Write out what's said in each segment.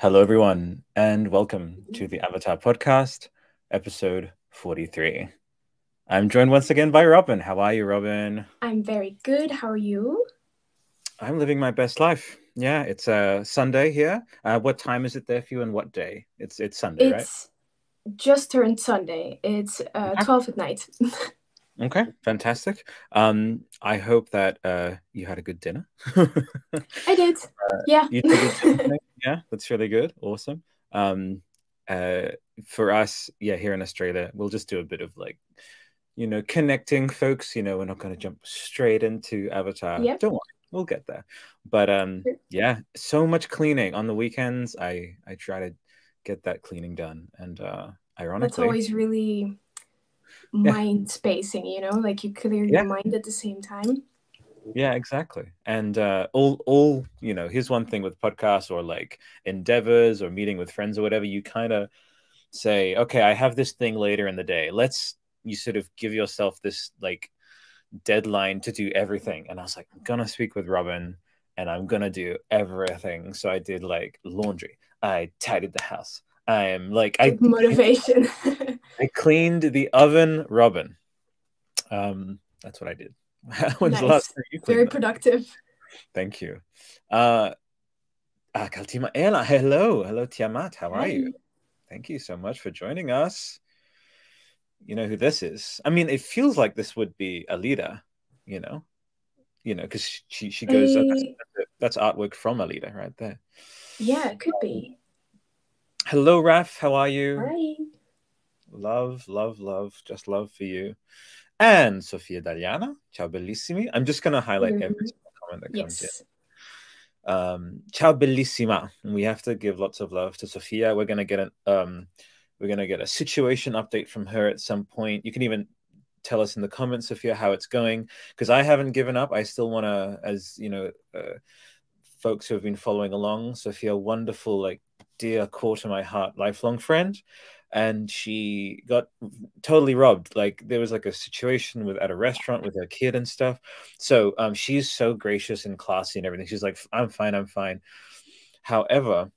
Hello, everyone, and welcome to the Avatar Podcast, episode 43. I'm joined once again by Robin. How are you, Robin? I'm very good. How are you? I'm living my best life. Yeah, it's a uh, Sunday here. Uh, what time is it there for you, and what day? It's it's Sunday, right? it's just turned Sunday. It's uh, 12 at night. okay, fantastic. Um, I hope that uh, you had a good dinner. I did. Uh, yeah. Did yeah, that's really good. Awesome. Um, uh, for us, yeah, here in Australia, we'll just do a bit of like you know, connecting folks. You know, we're not going to jump straight into Avatar. Yep. Don't worry, we'll get there. But um, yeah, so much cleaning on the weekends. I I try to get that cleaning done, and uh, ironically, that's always really mind yeah. spacing. You know, like you clear yeah. your mind at the same time. Yeah, exactly. And uh, all, all you know, here's one thing with podcasts or like endeavors or meeting with friends or whatever. You kind of say, okay, I have this thing later in the day. Let's you sort of give yourself this like deadline to do everything. And I was like, I'm gonna speak with Robin and I'm gonna do everything. So I did like laundry. I tidied the house. I am like I motivation. I cleaned the oven, Robin. Um, that's what I did. When's nice. the last time you Very productive. Thank you. Uh, uh Kaltima Ella, hello. Hello, Tiamat. How are Hi. you? Thank you so much for joining us you know who this is. I mean, it feels like this would be Alira, you know, you know, because she she goes. Uh, that's, that's, artwork from Alira right there. Yeah, it could be. Hello, Raf. How are you? Hi. Love, love, love. Just love for you. And Sofia Dariana. Ciao, bellissimi. I'm just gonna highlight mm-hmm. every comment that comes yes. in. Um, ciao, bellissima. We have to give lots of love to Sofia. We're gonna get an um we're going to get a situation update from her at some point. You can even tell us in the comments, Sophia, how it's going, because I haven't given up. I still want to, as you know, uh, folks who have been following along, Sophia, wonderful, like dear, core to my heart, lifelong friend. And she got totally robbed. Like there was like a situation with at a restaurant with her kid and stuff. So um, she's so gracious and classy and everything. She's like, I'm fine, I'm fine. However,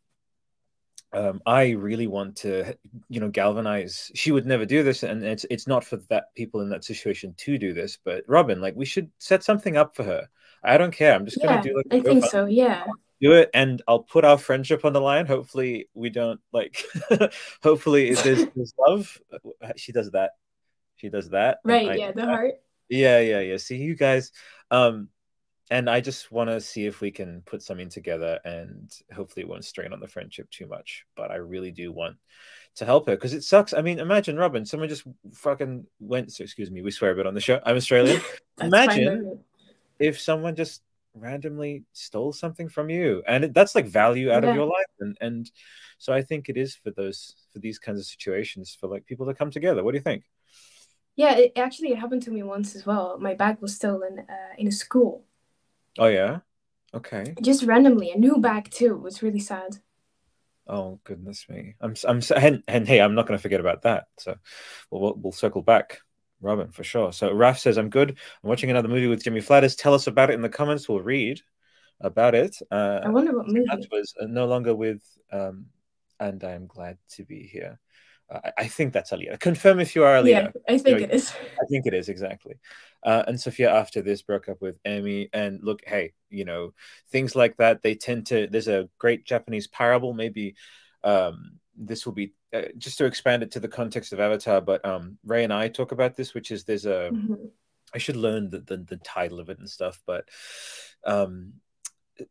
um, I really want to, you know, galvanize. She would never do this, and it's it's not for that people in that situation to do this. But Robin, like, we should set something up for her. I don't care. I'm just yeah, gonna do like. I think so. Yeah. Do it, and I'll put our friendship on the line. Hopefully, we don't like. hopefully, there's, there's love. She does that. She does that. Right. I, yeah. The heart. Yeah. Yeah. Yeah. See you guys. Um, and I just want to see if we can put something together and hopefully it won't strain on the friendship too much. But I really do want to help her because it sucks. I mean, imagine Robin, someone just fucking went. So excuse me, we swear a bit on the show. I'm Australian. imagine if someone just randomly stole something from you, and it, that's like value out yeah. of your life. And and so I think it is for those for these kinds of situations for like people to come together. What do you think? Yeah, it actually it happened to me once as well. My bag was stolen uh, in a school Oh yeah. Okay. Just randomly, a new bag too. It was really sad. Oh goodness me! I'm I'm and, and hey, I'm not going to forget about that. So we'll, we'll, we'll circle back, Robin, for sure. So Raf says I'm good. I'm watching another movie with Jamie Flatters. Tell us about it in the comments. We'll read about it. Uh, I wonder what movie. That was uh, no longer with. Um, and I am glad to be here. Uh, I think that's Aliyah. Confirm if you are Aliyah. Yeah, I think you know, it is. I think it is exactly. Uh, and Sophia, after this, broke up with Amy. And look, hey, you know, things like that, they tend to. There's a great Japanese parable. Maybe um, this will be uh, just to expand it to the context of Avatar. But um, Ray and I talk about this, which is there's a. Mm-hmm. I should learn the, the, the title of it and stuff, but um,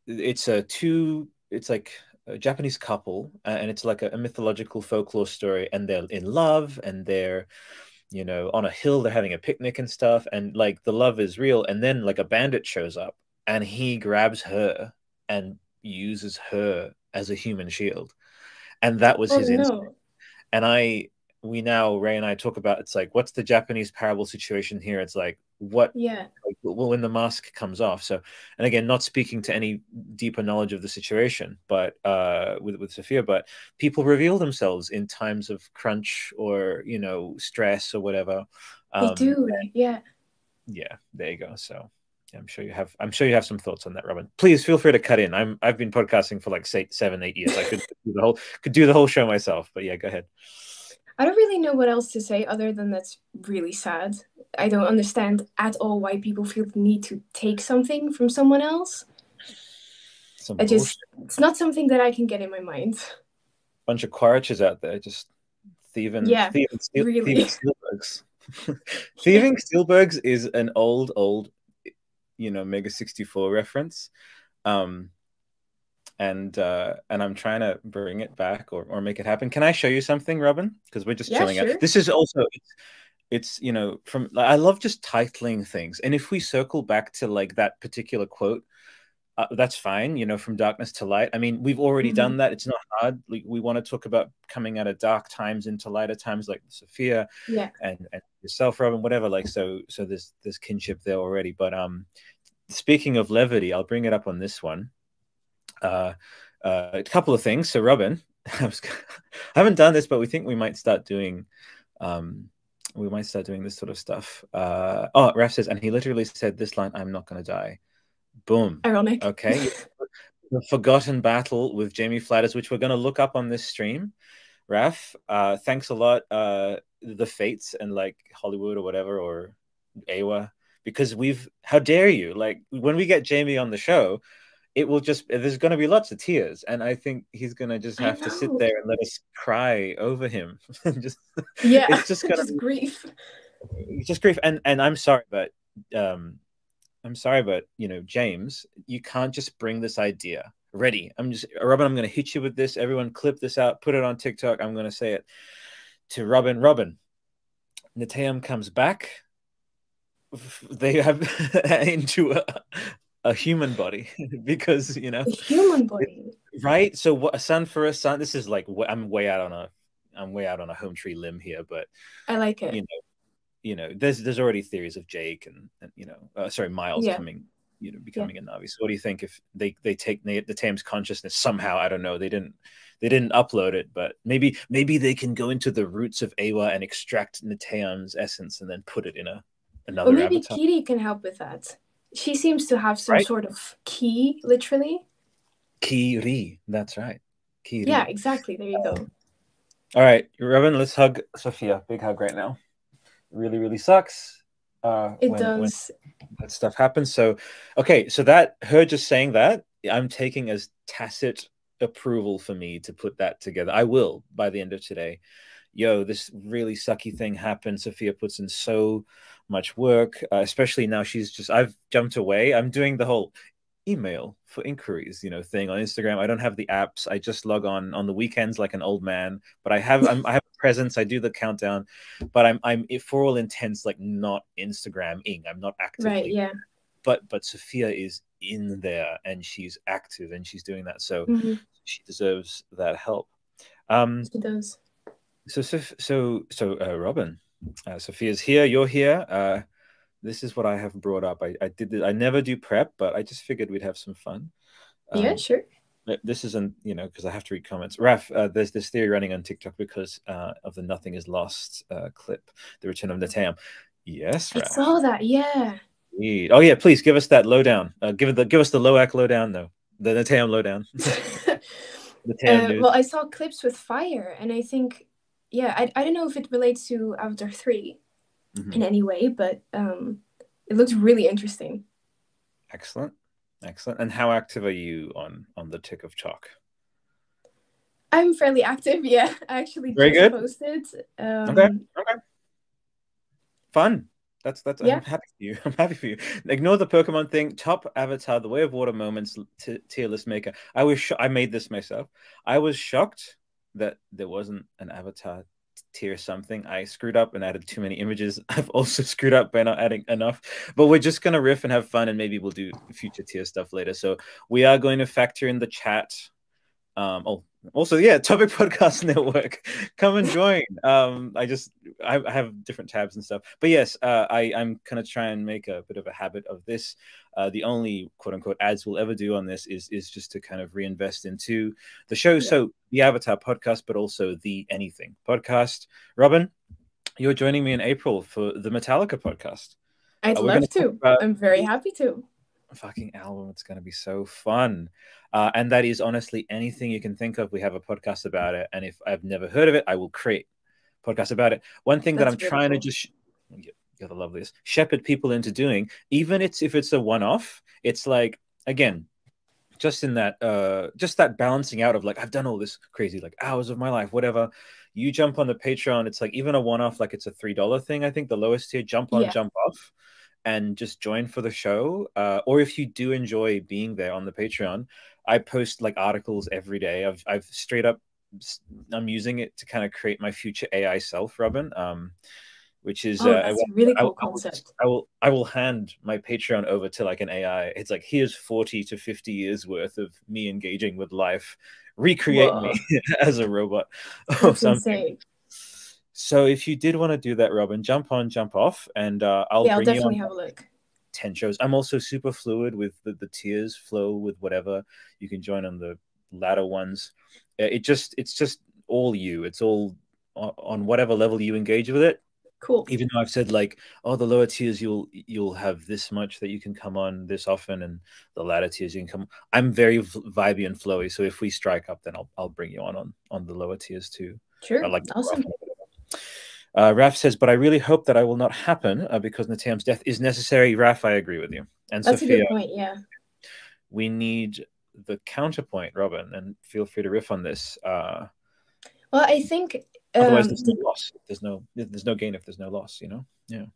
it's a two. It's like a Japanese couple, uh, and it's like a, a, mythological folklore story, and they're in love, and they're, you know, on a hill, they're having a picnic and stuff, and like the love is real, and then like a bandit shows up, and he grabs her and uses her as a human shield, and that was oh, his no. instinct. And I, we now Ray and I talk about it's like what's the Japanese parable situation here? It's like what yeah like, when the mask comes off so and again not speaking to any deeper knowledge of the situation but uh with with sophia but people reveal themselves in times of crunch or you know stress or whatever um, they do yeah yeah there you go so I'm sure you have. I'm sure you have some thoughts on that, Robin. Please feel free to cut in. I'm. I've been podcasting for like seven, eight years. I could do the whole could do the whole show myself. But yeah, go ahead. I don't really know what else to say other than that's really sad. I don't understand at all why people feel the need to take something from someone else. Some I just it's not something that I can get in my mind. Bunch of quaritches out there just thieving, yeah, thieving, really. thieving steelbergs. thieving steelbergs is an old, old you know Mega 64 reference. Um and uh and I'm trying to bring it back or, or make it happen. Can I show you something, Robin? Because we're just yeah, chilling sure. out. This is also it's, it's you know from I love just titling things. And if we circle back to like that particular quote, uh, that's fine, you know, from darkness to light. I mean, we've already mm-hmm. done that. It's not hard. We, we want to talk about coming out of dark times into lighter times, like Sophia, yeah, and and yourself, Robin, whatever. Like, so so there's there's kinship there already. But um, speaking of levity, I'll bring it up on this one. Uh, uh, a couple of things. So, Robin, I, was, I haven't done this, but we think we might start doing. Um, we might start doing this sort of stuff. Uh, oh, Raf says, and he literally said this line: "I'm not going to die." Boom. Ironic. Okay. the Forgotten Battle with Jamie Flatters, which we're going to look up on this stream. Raf, uh, thanks a lot. Uh, the Fates and like Hollywood or whatever, or Eywa because we've how dare you like when we get jamie on the show it will just there's going to be lots of tears and i think he's going to just have to sit there and let us cry over him just yeah it's just gonna just grief just grief and and i'm sorry but um i'm sorry but you know james you can't just bring this idea. Ready. I'm just robin i'm going to hit you with this. Everyone clip this out put it on tiktok. I'm going to say it to robin. Robin Neteyam comes back. They have into a, a human body because you know. A human body. Right? So what a son for a son this is like i'm way out on a i'm way out on a home tree limb here but i like it. you know you know there's there's already theories of jake and, and you know uh, sorry miles yeah. coming you know becoming yeah. a Na'vi so what do you think if they they take the, the Thames consciousness somehow i don't know they didn't they didn't upload it but maybe maybe they can go into the roots of Eywa and extract Neteyam's essence and then put it in a another or maybe avatar. Kiri can help with that. She seems to have some right? sort of key, literally. Kiri, that's right. Kiri. Yeah, exactly. There you go. All right, Robin, let's hug Sophia. Big hug right now. Really, really sucks. Uh, it when, does. When that stuff happens. So, okay, so that her just saying that, I'm taking as tacit approval for me to put that together. I will by the end of today. Yo, this really sucky thing happened. Sophia puts in so much work, uh, especially now she's just, I've jumped away. I'm doing the whole email for inquiries, you know, thing on Instagram. I don't have the apps. I just log on on the weekends like an old man, but I have, I'm, I have a presence. I do the countdown, but I'm, I'm for all intents, like not Instagramming. I'm not actively. Right. Yeah. But, but Sophia is in there and she's active and she's doing that. So mm-hmm. she deserves that help. Um, she does. So, so, so, so uh, Robin, uh, Sophia's here. You're here. Uh, this is what I have brought up. I, I did. I never do prep, but I just figured we'd have some fun. Um, yeah, sure. This isn't, you know, because I have to read comments. Raf, uh, there's this theory running on TikTok because uh, of the "Nothing Is Lost" uh, clip, the return of Neteyam. Yes. I saw that. Yeah. Indeed. Oh yeah, please give us that lowdown. Uh, give it the give us the Lo'ak lowdown though. The Neteyam lowdown. the uh, well, I saw clips with fire, and I think yeah, I, I don't know if it relates to Avatar 3 mm-hmm. in any way, but um, it looks really interesting. Excellent. Excellent. And how active are you on on the tick of chalk? I'm fairly active, yeah. I actually Very just good. posted. Um, okay. Okay. Fun. That's that's yeah. I'm happy for you. I'm happy for you. Ignore the Pokemon thing. Top Avatar, the Way of Water moments, t- tier list maker. I was sh- I made this myself. I was shocked that there wasn't an avatar tier something. I screwed up and added too many images. I've also screwed up by not adding enough. But we're just gonna riff and have fun, and maybe we'll do future tier stuff later. So we are going to factor in the chat. Um, oh, also yeah topic podcast network. Come and join. Um i just I, I, have different tabs and stuff. But yes uh i i'm gonna try and make a bit of a habit of this. Uh the only quote unquote ads we'll ever do on this is is just to kind of reinvest into the show. Yeah. so the avatar podcast but also the anything podcast. Robin you're joining me in april for the metallica podcast. I'd uh, love to. I'm very happy to. Fucking album. It's going to be so fun. Uh, and that is honestly anything you can think of. We have a podcast about it. And if I've never heard of it, I will create podcast about it. One thing That's that I'm trying to just you gotta love this shepherd people into doing, even it's if it's a one-off, it's like again, just in that uh just that balancing out of like I've done all this crazy like hours of my life, whatever. You jump on the Patreon, it's like even a one-off, like it's a three dollar thing. I think the lowest tier, jump on, yeah. jump off and just join for the show. Uh, or if you do enjoy being there on the Patreon, I post like articles every day. I've I've straight up I'm using it to kind of create my future AI self, Robin. Um, which is oh, uh, that's a really cool I, concept. I will I will hand my Patreon over to like an AI. It's like here's 40 to 50 years worth of me engaging with life. Recreate Whoa. me as a robot that's or something. Insane. So if you did want to do that, Robin, jump on, jump off, and uh, I'll yeah, I'll definitely have a look. 10 shows. I'm also super fluid with the, the tiers flow with whatever. You can join on the latter ones. Uh, it just it's just all you. It's all on whatever level you engage with it. Cool. Even though I've said like, oh, the lower tiers you'll you'll have this much that you can come on this often, and the latter tiers you can come. I'm very vibey and flowy, so if we strike up, then I'll I'll bring you on on on the lower tiers too. Sure. I like awesome. Uh, Raf says, but I really hope that I will not happen uh, because Neteyam's death is necessary. Raf, I agree with you. And That's Sophia, a good point. Yeah. We need the counterpoint, Robin, and feel free to riff on this. Uh, well, I think otherwise um, there's no loss. There's no there's no gain if there's no loss. You know. Yeah.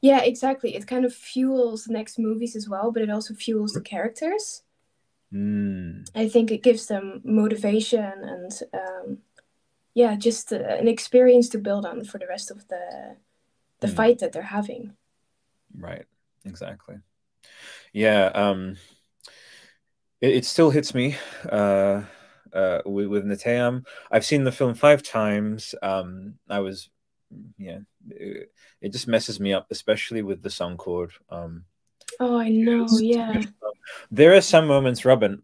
Yeah, exactly. It kind of fuels the next movies as well, but it also fuels the characters. Mm. I think it gives them motivation and um, yeah, just uh, an experience to build on for the rest of the the mm. fight that they're having. Right. Exactly. Yeah. Um, it, it still hits me uh, uh, with, with. I've seen the film five times. Um, I was, yeah, it, it, just messes me up, especially with the song chord. Um, oh, I know. Yeah. There are some moments, Robin.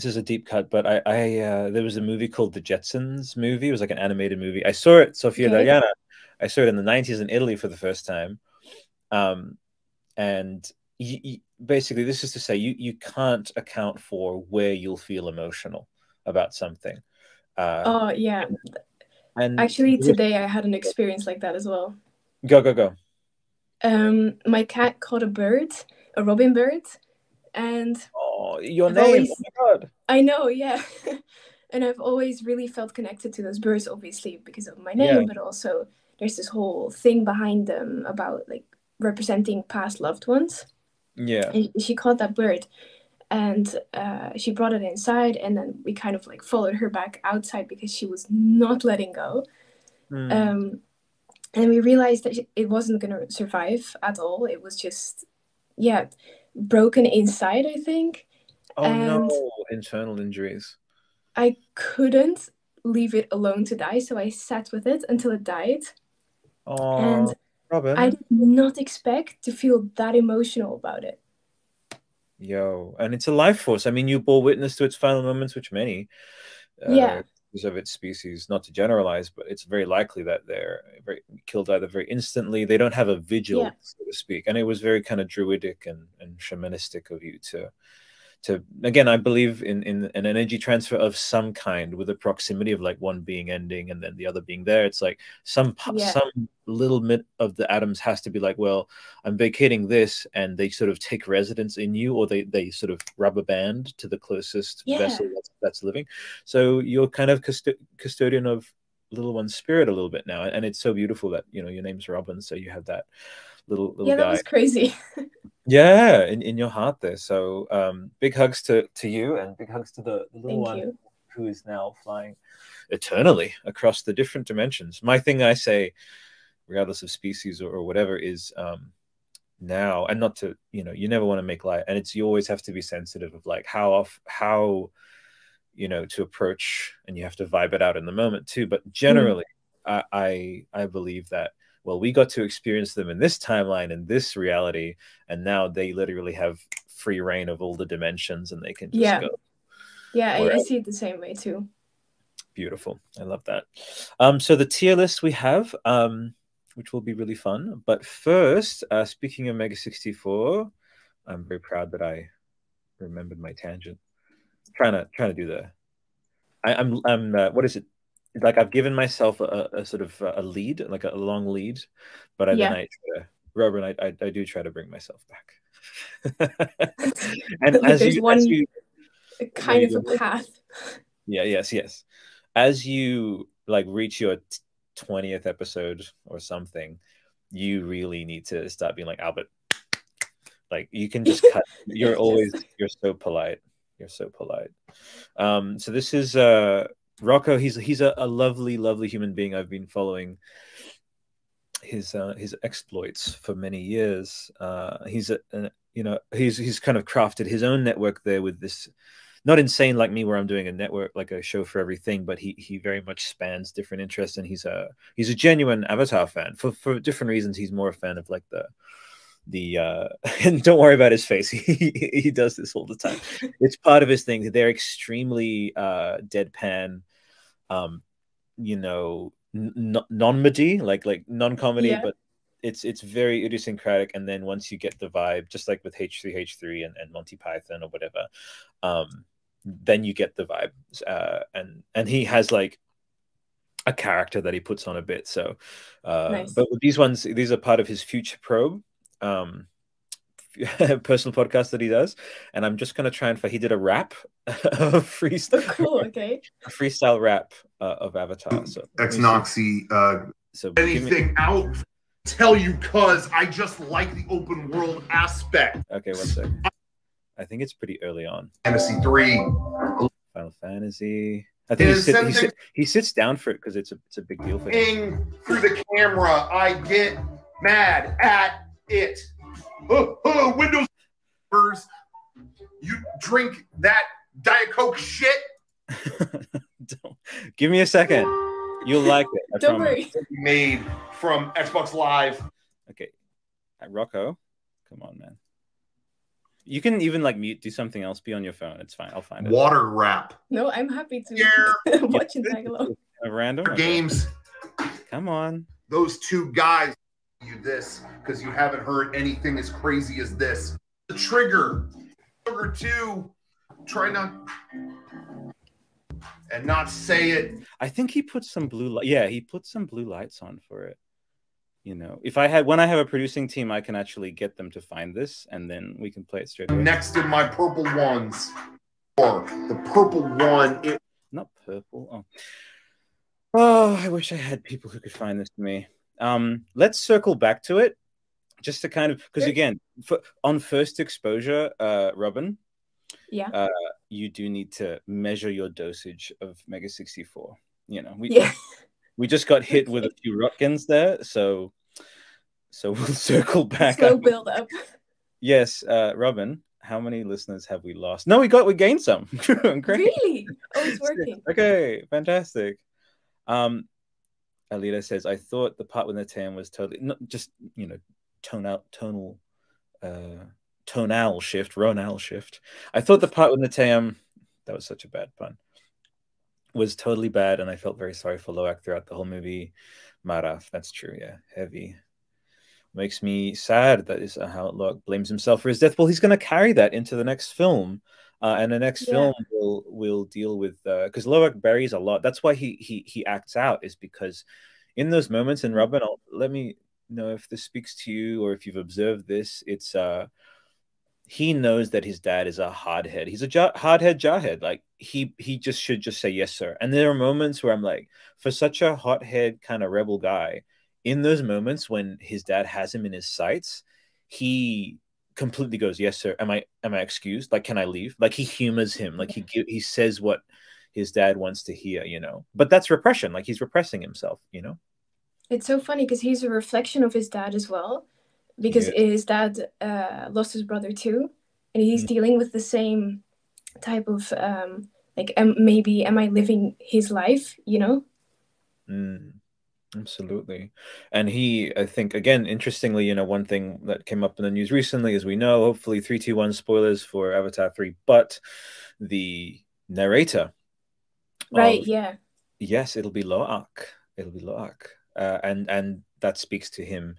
This is a deep cut, but I, I uh, there was a movie called The Jetsons movie. It was like an animated movie. I saw it, Sofia okay. Daliana. I saw it in the '90s in Italy for the first time. Um, and you, you, basically this is to say you you can't account for where you'll feel emotional about something uh, oh yeah and actually today i had an experience like that as well go go go um my cat caught a bird a robin bird and oh your I've name always, oh my god i know yeah and i've always really felt connected to those birds obviously because of my name yeah. but also there's this whole thing behind them about like representing past loved ones yeah. And she caught that bird and uh, she brought it inside and then we kind of like followed her back outside because she was not letting go. Mm. Um, and we realized that it wasn't going to survive at all. It was just, yeah, broken inside, I think. Oh and no, internal injuries. I couldn't leave it alone to die, so I sat with it until it died. Oh. And Robin. I did not expect to feel that emotional about it. Yo, and it's a life force. I mean, you bore witness to its final moments, which many, uh, yeah, of its species. Not to generalize, but it's very likely that they're very, killed either very instantly. They don't have a vigil, yeah. so to speak. And it was very kind of druidic and, and shamanistic of you to to again i believe in in an energy transfer of some kind with a proximity of like one being ending and then the other being there it's like some yeah. some little bit of the atoms has to be like well i'm vacating this and they sort of take residence in you or they they sort of rubber band to the closest yeah. vessel that's, that's, living so you're kind of cust- custodian of little one's spirit a little bit now and it's so beautiful that you know your name's robin so you have that little little yeah guy. that was crazy yeah in, in your heart there so um big hugs to to you and big hugs to the, the little Thank one you. who is now flying eternally across the different dimensions my thing i say regardless of species or, or whatever is um now and not to you know you never want to make light and it's you always have to be sensitive of like how off how you know to approach and you have to vibe it out in the moment too but mm. generally mm. I, I i believe that well, we got to experience them in this timeline, in this reality, and now they literally have free reign of all the dimensions and they can just yeah. go. Yeah, I, I see it the same way too. Beautiful. I love that. Um, so the tier list we have, um, which will be really fun. But first, uh, speaking of Mega 64, I'm very proud that I remembered my tangent. trying to trying to do the. I, am I'm, I'm uh, what is it? Like I've given myself a, a sort of a lead, like a, long lead, but I, yeah. then I try to, Robert, I, I, I do try to bring myself back. and as you, one as you, kind of a path. Yeah. Yes. Yes. As you like reach your 20th episode or something, you really need to start being like Albert. Like you can just cut. You're always you're so polite. You're so polite. Um, so this is uh Rocco. He's he's a, a lovely, lovely human being. I've been following his uh, his exploits for many years. Uh, he's a, a you know he's he's kind of crafted his own network there with this not insane like me where I'm doing a network like a show for everything, but he he very much spans different interests and he's a he's a genuine Avatar fan. For for different reasons, he's more a fan of like the the uh and don't worry about his face he he does this all the time it's part of his thing they're extremely uh deadpan um you know non-comedy like like non-comedy yeah. but it's it's very idiosyncratic and then once you get the vibe just like with h3h3 and, and monty python or whatever um then you get the vibe uh and and he has like a character that he puts on a bit so uh nice. but with these ones these are part of his future probe um personal podcast that he does and i'm just going to try and he did a rap a freestyle oh, cool okay a freestyle rap uh, of avatar so ex noxy uh so anything me... out tell you cuz i just like the open world aspect okay one second I think it's pretty early on. Fantasy three. Final Fantasy. I think he, sit, he, sit, he, sits down for it because it's a it's a big deal for him. Through the camera, I get mad at it. Oh, oh, Windows. You drink that Diet Coke shit. Give me a second. You'll like it. I Don't promise. worry. Made from Xbox Live. Okay, at Rocco, come on, man. You can even like mute, do something else, be on your phone. It's fine. I'll find it. Water rap. No, I'm happy to yeah. watch it tag along. A random okay. games. Come on. Those two guys you this because you haven't heard anything as crazy as this. The trigger. Trigger two. Try not and not say it. I think he put some blue light. Yeah, he put some blue lights on for it you know if i had when i have a producing team i can actually get them to find this and then we can play it straight away next in my purple ones or the purple one it- not purple oh oh i wish i had people who could find this to me um let's circle back to it just to kind of because again for, on first exposure uh robin yeah uh, you do need to measure your dosage of mega 64 you know we yeah we just got hit with a few Rutgans there, so so we'll circle back. Slow up. build up. Yes, uh, Robin. How many listeners have we lost? No, we got we gained some. Really? Oh, it's working. okay, fantastic. Um, Alira says, "I thought the part with Neteyam was totally not just you know tone out tonal uh tonal shift, ronal shift. I thought the part with Neteyam that was such a bad pun was totally bad, and I felt very sorry for Lo'ak throughout the whole movie. Maraf, that's true, yeah, heavy. Makes me sad that is how Lo'ak blames himself for his death. Well, he's going to carry that into the next film, uh, and the next yeah. film will will deal with because uh, Lo'ak buries a lot. That's why he he he acts out is because in those moments. And Robin, I'll, let me know if this speaks to you or if you've observed this. It's uh he knows that his dad is a hardhead. He's a hardhead jarhead. Like he he just should just say yes, sir. And there are moments where I'm like, for such a hothead kind of rebel guy, in those moments when his dad has him in his sights, he completely goes, "Yes, sir. Am I am I excused? Like, can I leave?" Like he humors him. Like he he says what his dad wants to hear. You know, but that's repression. Like he's repressing himself. You know. It's so funny because he's a reflection of his dad as well because yeah. his dad uh, lost his brother too, and he's mm. dealing with the same type of um, like, am, maybe am I living his life? You know. Mm. Absolutely. And he, I think, again, interestingly, you know, one thing that came up in the news recently, as we know, hopefully 321 spoilers for Avatar 3, but the narrator. Right, of, yeah. Yes, it'll be Lo'ak. It'll be Lo'ak. Uh, and and that speaks to him,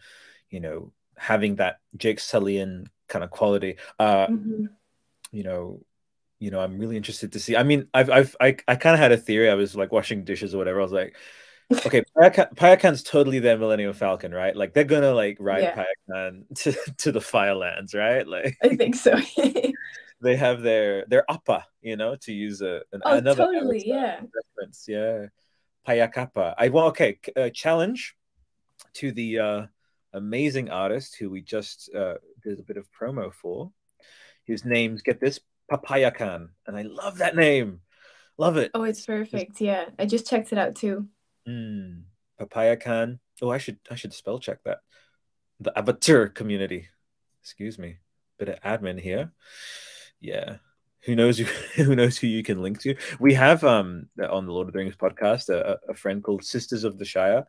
you know, having that Jake Sullian kind of quality. Uh, mm-hmm. You know, you know, I'm really interested to see. I mean, I've, I've, I, I kind of had a theory. I was like washing dishes or whatever. I was like, okay, Payakan, totally their Millennium Falcon, right? Like they're gonna like ride yeah. Payakan to, to the Firelands, right? Like I think so. they have their their appa, you know, to use a an, oh, another totally, yeah. reference, yeah. Payakapa. I want okay uh, challenge to the uh, amazing artist who we just uh, did a bit of promo for. His name's get this Papayakan, and I love that name. Love it. Oh, it's perfect. Yeah, I just checked it out too. Mm, Papayakan. Oh, I should I should spell check that. The Avatar community. Excuse me. Bit of admin here. Yeah. Who knows who, who knows who you can link to? We have um on the Lord of the Rings podcast a, a friend called Sisters of the Shire,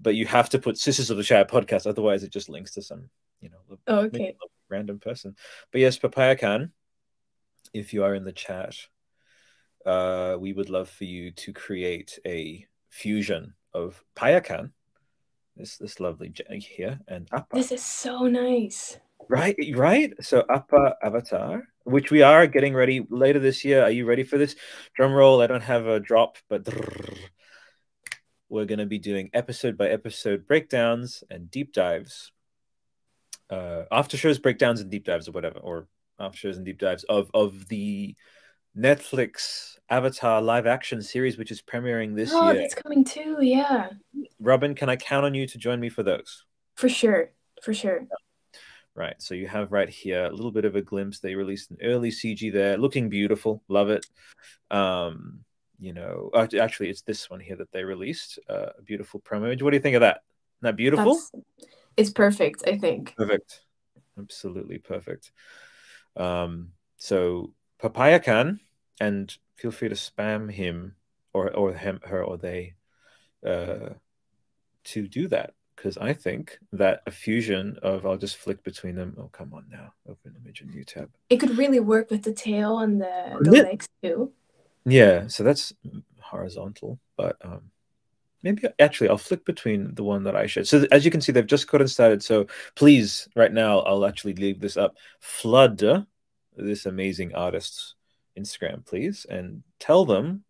but you have to put Sisters of the Shire podcast, otherwise it just links to some you know oh, okay random person. But yes, Papayakan, if you are in the chat, uh, we would love for you to create a fusion of Payakan, this this lovely here, and Appa. This is so nice. Right, right. So Appa Avatar, which we are getting ready later this year. Are you ready for this? Drum roll. I don't have a drop, but we're going to be doing episode by episode breakdowns and deep dives, uh, after shows breakdowns and deep dives or whatever, or after shows and deep dives of of the Netflix Avatar live action series, which is premiering this oh, year. Oh, it's coming too. Yeah. Robin, can I count on you to join me for those? For sure. For sure. Right. So you have right here a little bit of a glimpse. They released an early CG there, looking beautiful. Love it. Um, you know, actually, it's this one here that they released. Uh, a beautiful promo image. What do you think of that? Isn't that beautiful? That's, it's perfect. I think. Perfect. Absolutely perfect. Um, so Papayakan and feel free to spam him or or him her or they uh, to do that because I think that a fusion of I'll just flick between them. Oh come on now, open image and new tab. It could really work with the tail and the, the legs too. Yeah, so that's horizontal, but um, maybe actually I'll flick between the one that I showed. So as you can see, they've just gotten started. So please, right now, I'll actually leave this up. Flood this amazing artist's Instagram, please, and tell them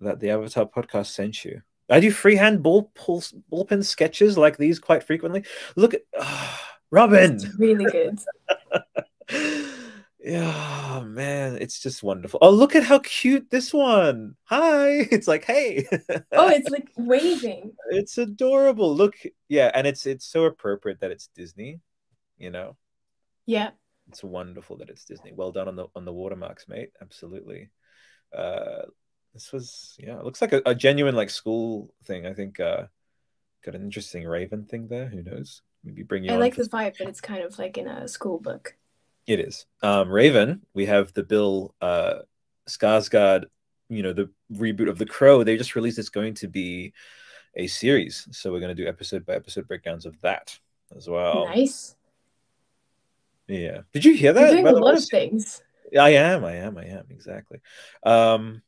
that the Avatar podcast sent you. I do freehand ball pull, ballpen sketches like these quite frequently. Look at oh, Robin. It's really good. yeah, man, it's just wonderful. Oh, look at how cute this one. Hi. It's like, hey. oh, it's like waving. It's adorable. Look, yeah, and it's it's so appropriate that it's Disney, you know. Yeah it's wonderful that it's Disney. Well done on the on the watermarks, mate. Absolutely. Uh, this was yeah, it looks like a, a genuine like school thing. I think uh, got an interesting Raven thing there. Who knows? Maybe bring you. I like the vibe, but it's kind of like in a school book. It is. Um, Raven. We have the Bill uh, Skarsgård. You know the reboot of The Crow. They just released. It's going to be a series, so we're going to do episode by episode breakdowns of that as well. Nice. Yeah. Did you hear that? You're doing a lot of things. I am. I am. I am. Exactly. Um,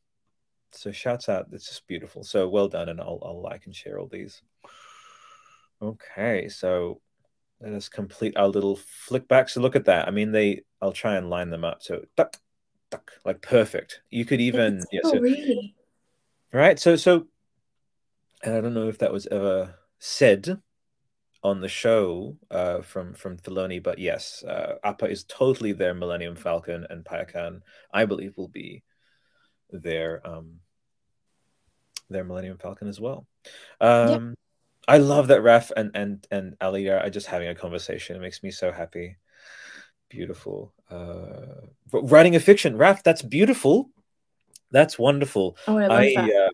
so shouts out. It's just beautiful. So well done, and I'll I'll like and share all these. Okay, so let us complete our little flick back. So look at that. I mean, they. I'll try and line them up. So duck, duck, like perfect. You could even. yeah, so, really. Right. So so. And I don't know if that was ever said on the show uh, from from Filoni, but yes, uh, Appa is totally their Millennium Falcon, and Payakan, I believe, will be their um, their Millennium Falcon as well. Um, I love that Raf and and and Ali are just having a conversation. It makes me so happy. Beautiful. Uh, writing a fiction, Raf. That's beautiful. That's wonderful. Oh, I, I uh,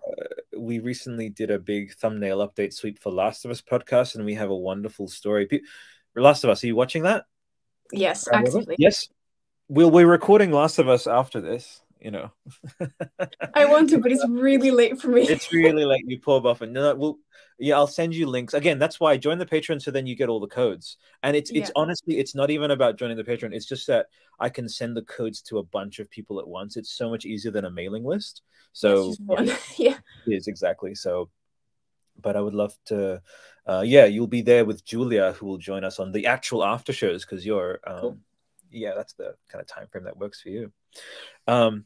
we recently did a big thumbnail update sweep for Last of Us podcast, and we have a wonderful story. Last of Us, are you watching that? Yes, actively. Yes. We'll we're recording Last of Us after this, you know. I want to, but it's really late for me. it's really late. You poor buffin. No, no, we'll yeah, I'll send you links. Again, that's why I join the Patreon so then you get all the codes. And it's it's yeah. honestly it's not even about joining the Patreon. It's just that I can send the codes to a bunch of people at once. It's so much easier than a mailing list. So yeah. Is exactly. So but I would love to. Uh, yeah, you'll be there with Julia, who will join us on the actual after shows because you're. Um, cool. Yeah, that's the kind of time frame that works for you. Um,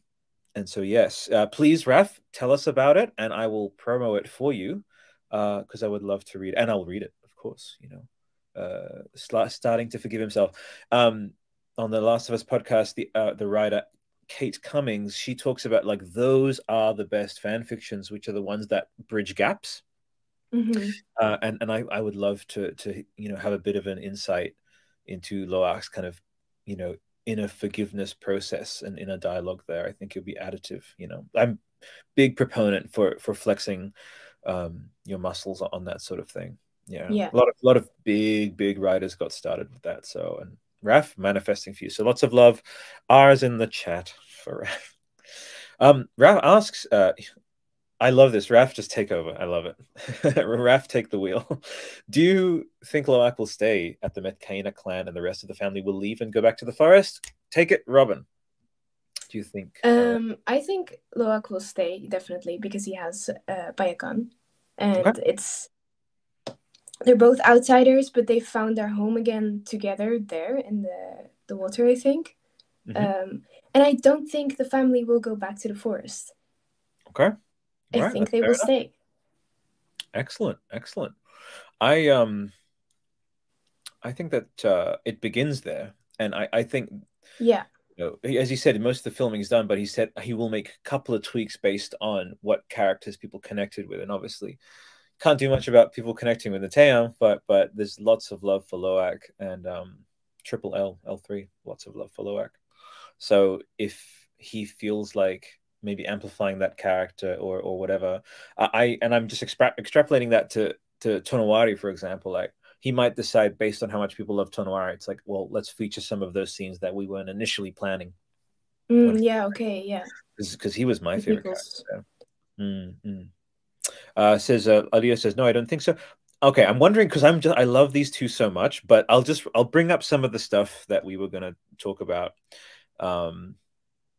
and so yes, uh, please, Raf, tell us about it, and I will promo it for you Uh, because uh, I would love to read, and I'll read it, of course. You know, uh, starting to forgive himself. Um, on the Last of Us podcast, the uh, the writer Kate Cummings, she talks about like those are the best fan fictions, which are the ones that bridge gaps. Mm-hmm. Uh, and and I, I would love to to you know have a bit of an insight into Lo'ak's kind of you know inner forgiveness process and inner dialogue there. I think it'll be additive. You know, I'm big proponent for for flexing um, your muscles on that sort of thing. Yeah, yeah. A lot of a lot of big big writers got started with that. So and Raf manifesting for you. So lots of love. R's in the chat for Raf. Um, Raf asks, uh, I love this. Raf, just take over. I love it. Raf, take the wheel. Do you think Lo'ak will stay at the Metkayina clan and the rest of the family will leave and go back to the forest? Take it, Robin. Do you think? Uh, um, I think Lo'ak will stay definitely because he has uh, Payakan, and okay. it's they're both outsiders, but they found their home again together there in the the water. I think, mm-hmm. um, and I don't think the family will go back to the forest. Okay. I right, think they will enough. stay. Excellent, excellent. I um, I think that uh, it begins there, and I I think yeah. You know, as he said, most of the filming is done, but he said he will make a couple of tweaks based on what characters people connected with, and obviously can't do much about people connecting with Neteyam, but but there's lots of love for Lo'ak and um, Triple L L three, lots of love for Lo'ak. So if he feels like maybe amplifying that character or or whatever. I and I'm just extra- extrapolating that to to Tonowari, for example. Like he might decide based on how much people love Tonowari, it's like, well, let's feature some of those scenes that we weren't initially planning. Mm, yeah. Okay. Yeah. Because he was my favorite character. Mm, mm. Uh, says uh, Alia says no, I don't think so. Okay, I'm wondering because I'm just I love these two so much, but I'll just I'll bring up some of the stuff that we were going to talk about. Um,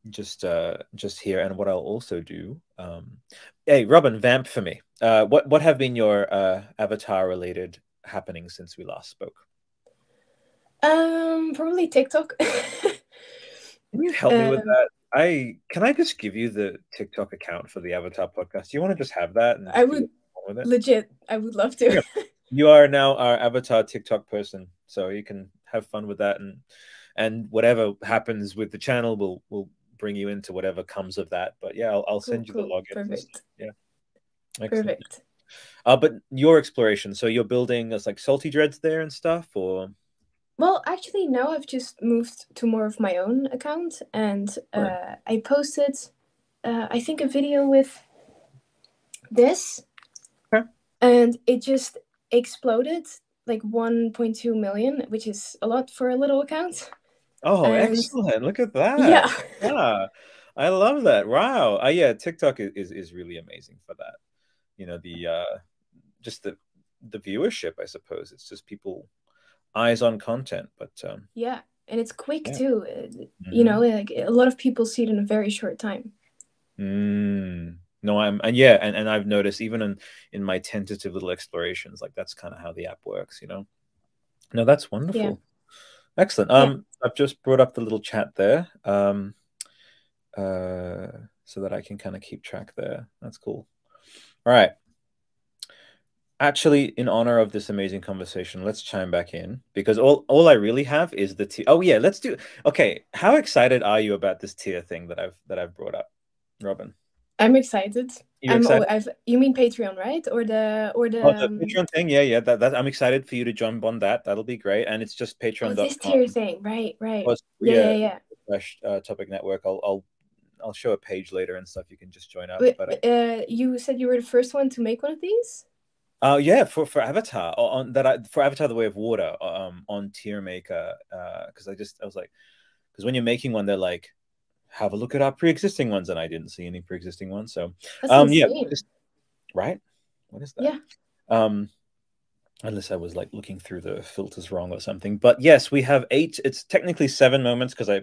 just uh just here and what i'll also do um hey robin vamp for me uh what what have been your uh avatar related happenings since we last spoke um probably tiktok can you help um, me with um, that i can i just give you the tiktok account for the avatar podcast do you want to just have that i would legit i would love to yeah. you are now our avatar tiktok person so you can have fun with that and and whatever happens with the channel will will bring you into whatever comes of that. But yeah, I'll, I'll send cool, you cool. the login. Perfect. Yeah. Excellent. Perfect. Uh, but your exploration, so you're building as like salty dreads there and stuff, or? Well, actually, now I've just moved to more of my own account, and uh, I posted, uh, I think, a video with this, okay. and it just exploded like 1.2 million, which is a lot for a little account. Oh, and, excellent! Look at that. Yeah, yeah, I love that. Wow. Uh, yeah, TikTok is, is, is really amazing for that. You know, the uh, just the the viewership. I suppose it's just people eyes on content, but um, yeah, and it's quick yeah. too. Mm-hmm. You know, like a lot of people see it in a very short time. Mm. No, I'm and yeah, and, and I've noticed even in in my tentative little explorations, like that's kind of how the app works. You know. No, that's wonderful. Yeah. Excellent. Um, yeah. I've just brought up the little chat there, um, uh, so that I can kind of keep track there. That's cool. All right. Actually, in honor of this amazing conversation, let's chime back in because all, all I really have is the tier. Oh yeah, let's do. Okay, how excited are you about this tier thing that I've that I've brought up, Robin? I'm excited. You're I'm excited? I've, you mean Patreon, right? Or the or the, oh, the um... Patreon thing? Yeah, yeah. That, that I'm excited for you to jump on that. That'll be great. And it's just Patreon. Oh, this tier thing, right? Right. Plus, yeah, yeah, yeah. Fresh uh, topic network. I'll I'll I'll show a page later and stuff. You can just join up. Wait, but uh, you said you were the first one to make one of these. Oh uh, yeah, for for Avatar on that I, for Avatar: The Way of Water um on Tier Maker because uh, I just I was like because when you're making one they're like have a look at our pre-existing ones, and I didn't see any pre-existing ones. So, That's um, insane. yeah, just, right? What is that? Yeah. Um, unless I was like looking through the filters wrong or something. But yes, we have eight. It's technically seven moments because I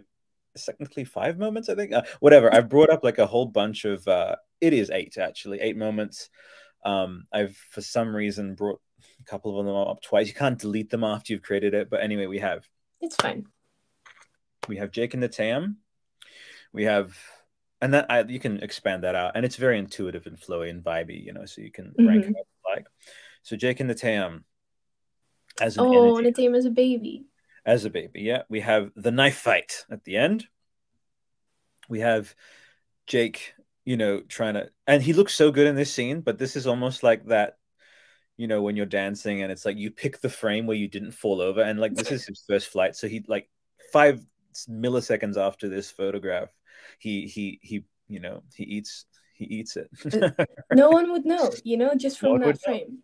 technically five moments. I think uh, whatever. I've brought up like a whole bunch of. uh It is eight actually, eight moments. Um, I've for some reason brought a couple of them up twice. You can't delete them after you've created it, but anyway, we have. It's fine. We have Jake and the Tam. We have, and that I, you can expand that out, and it's very intuitive and flowy and vibey, you know, so you can rank Mhm. it like. So Jake and the Tam. As an Oh, and the team as a baby. as a baby, yeah. We have the knife fight at the end. We have Jake, you know, trying to, and he looks so good in this scene, but this is almost like that, you know, when you're dancing and it's like you pick the frame where you didn't fall over, and like this is his first flight, so he like five milliseconds after this photograph, he he he, you know, he eats he eats it. No one would know, you know, just from would that know. frame.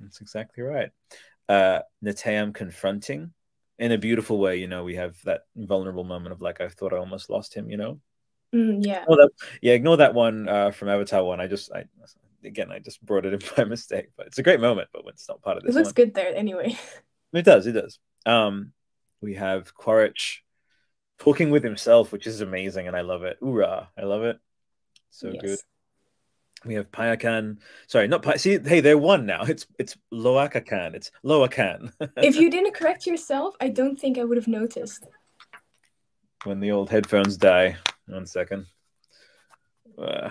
That's exactly right. Uh Neteyam confronting in a beautiful way, you know, we have that vulnerable moment of like I thought I almost lost him, you know. Mm, yeah. Ignore that, yeah, ignore that one uh, from Avatar one. I just, I again, I just brought it in by mistake, but it's a great moment. But it's not part of this. It looks one. good there anyway. It does, it does. Um, we have Quaritch talking with himself, which is amazing, and I love it. Hoorah! I love it. So Yes. good. We have Payakan. Sorry, not Pi- see. Hey, they're one now. It's it's Loakakan. It's Loakan. if you didn't correct yourself, I don't think I would have noticed. when the old headphones die. One second. Uh,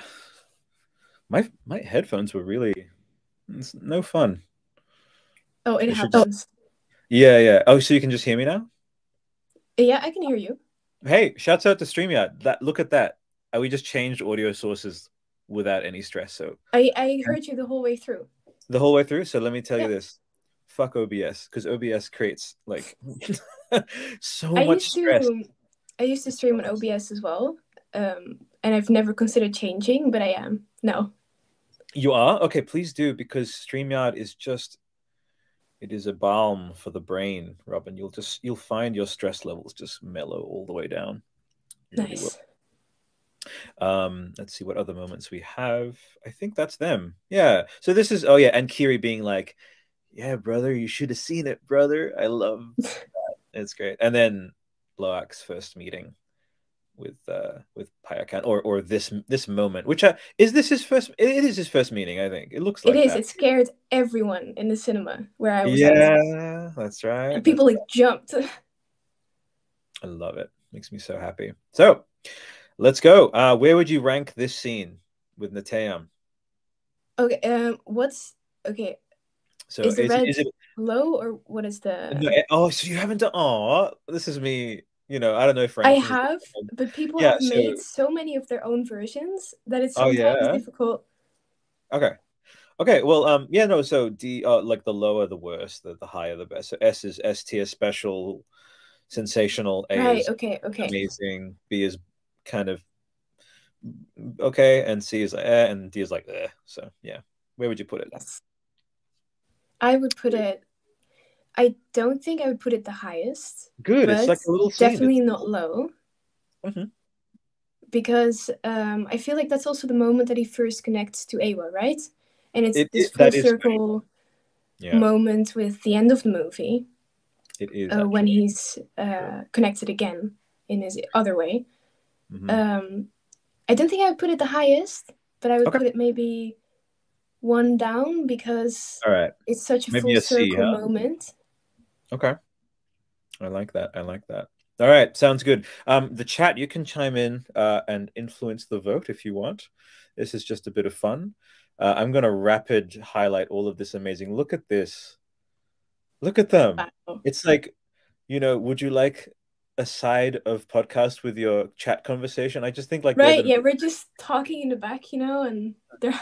my my headphones were really it's no fun. Oh, it happens. Yeah, yeah. Oh, so you can just hear me now? Yeah, I can hear you. Hey, shouts out to StreamYard. That look at that. Uh, we just changed audio sources without any stress. So I, I heard you the whole way through. the whole way through. So let me tell you this. Fuck OBS because OBS creates like so I much used stress. to I used to stream on OBS as well. Um, and I've never considered changing, but I am. No. You are? Okay, please do because StreamYard is just it is a balm for the brain, Robin. You'll just you'll find your stress levels just mellow all the way down. You Nice. Um, let's see what other moments we have. I think that's them. Yeah. So this is oh yeah, and Kiri being like, Yeah, brother, you should have seen it, brother. I love that. It's great. And then Lo'ak's first meeting with uh with Payakan or or this this moment which uh, is this his first it is his first meeting i think it looks like it is. that. It scared everyone in the cinema where I was yeah that's right And people like jumped. i love it makes me so happy so let's go uh where would you rank this scene with Neteyam? Okay, um what's okay, so Is red- is it low or what is the no, oh so you haven't done oh this is me you know i don't know if I have, but people Yeah, have so- made so many of their own versions that it's Oh, sometimes yeah? difficult. Okay. Okay. Well, um, yeah, no. So D, uh, like the lower the worse, the the higher the best. So S is S tier special, sensational. A Right, is okay, okay. amazing. B is kind of okay, and C is eh, and D is like eh. So yeah, where would you put it? Yes. I would put it I don't think I would put it the highest. Good. It's like a little. Definitely not low. Mhm. Because um, I feel like that's also the moment that he first connects to Eywa, right? And it's It- this it- full that is right. circle Yeah, moment with the end of the movie it is. uh, when he's uh, connected again in his other way. Mhm. Um, I don't think I would put it the highest, but I would Okay. put it maybe one down because All right. it's such a Maybe full a C, circle huh? moment. Okay. I like that. I like that. All right, sounds good. Um, the chat, you can chime in uh, and influence the vote if you want. This is just a bit of fun. Uh, I'm going to rapid highlight all of this amazing. Look at this. Look at them. Wow. It's like, you know, would you like a side of podcast with your chat conversation? I just think like Right, the- yeah, we're just talking in the back, you know, and they're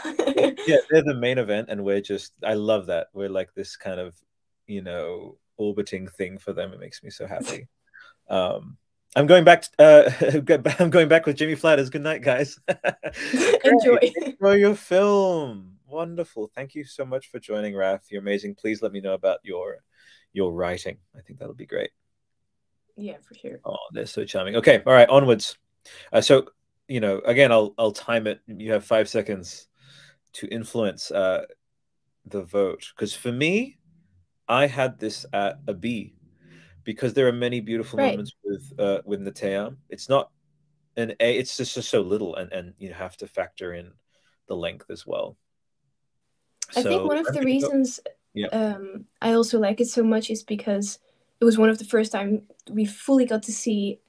yeah, they're the main event, and we're just I love that. We're like this kind of, you know, orbiting thing for them. It makes me so happy. um I'm going back to, uh I'm going back with Jamie Flatters. Good night, guys. enjoy. Enjoy your film. Wonderful. Thank you so much for joining, Raf. You're amazing. Please let me know about your your writing. I think that'll be great. Yeah, for sure. Oh, they're so charming. Okay, all right, onwards. Uh, so, you know, again, I'll I'll time it. You have five seconds to influence uh, the vote because for me, I had this at a B because there are many beautiful Right. moments with uh, with Natea. It's not an A. It's just, just so little, and and you have to factor in the length as well. I so, think one of the reasons yeah. um, I also like it so much is because it was one of the first time we fully got to see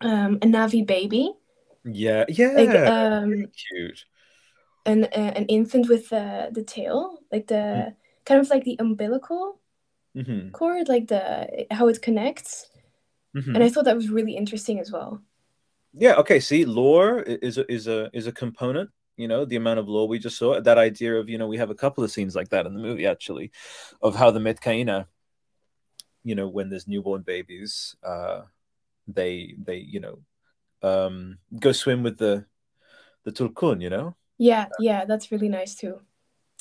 um, a Na'vi baby. Yeah, yeah, like, um, cute. An uh, an infant with the the tail, like the mm. Kind of like the umbilical mm-hmm. cord, like the how it connects. Mm-hmm. And I thought that was really interesting as well. Yeah. Okay. See, lore is a, is a is a component. You know, the amount of lore we just saw. That idea of you know we have a couple of scenes like that in the movie actually, of how the Metkayina, you know, when there's newborn babies, uh, they they you know, um, go swim with the the tulkun. You know. Yeah. Yeah. That's really nice too.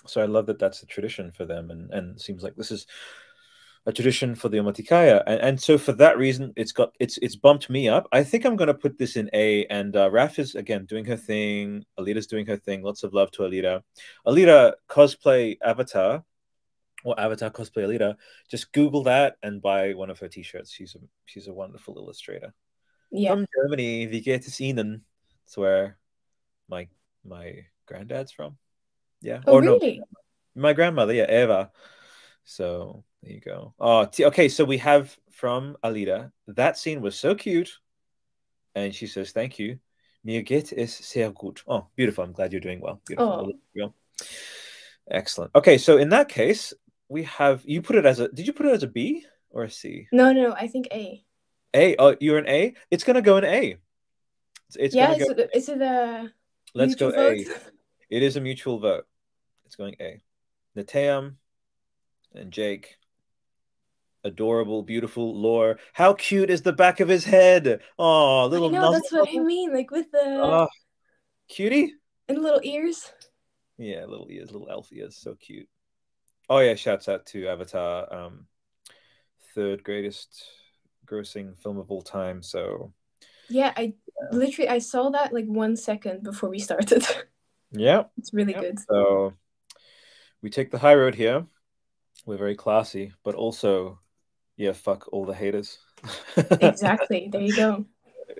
So I love that that's a tradition for them, and and seems like this is a tradition for the Omaticaya, and, and so for that reason, it's got it's it's bumped me up. I think I'm going to put this in A, and uh, Raf is again doing her thing. Alira's doing her thing. Lots of love to Alira. Alira cosplay Avatar or Avatar cosplay Alira. Just Google that and buy one of her T-shirts. She's a she's a wonderful illustrator. Yeah. From Germany, wie geht es Ihnen? It's where my my granddad's from. Yeah. Oh, or really? no, my grandmother. Yeah, Eva. So there you go. Oh, t- okay. So we have from Alira. That scene was so cute, and she says, "Thank you." Mir geht es sehr gut. Oh, beautiful. I'm glad you're doing well. Beautiful. Oh. Excellent. Okay, so in that case, we have you put it as a. Did you put it as a B or a C? No, no. I think A. A. Oh, you're an A. It's gonna go in A. It's, it's yeah. Go, is, it, is it a? Let's go vote? A. It is a mutual vote. It's going A. Neteyam and Jake adorable, beautiful lore. How cute is the back of his head? Oh, little. Know that's what I mean, like with the oh, cutie and little ears. Yeah, little ears, little elf ears, so cute. Oh yeah, shouts out to Avatar, um, third greatest grossing film of all time. So yeah, I yeah. literally I saw that like one second before we started. Yeah, it's really yep. good. So we take the high road here. We're very classy, but also yeah, fuck all the haters. exactly. There you go.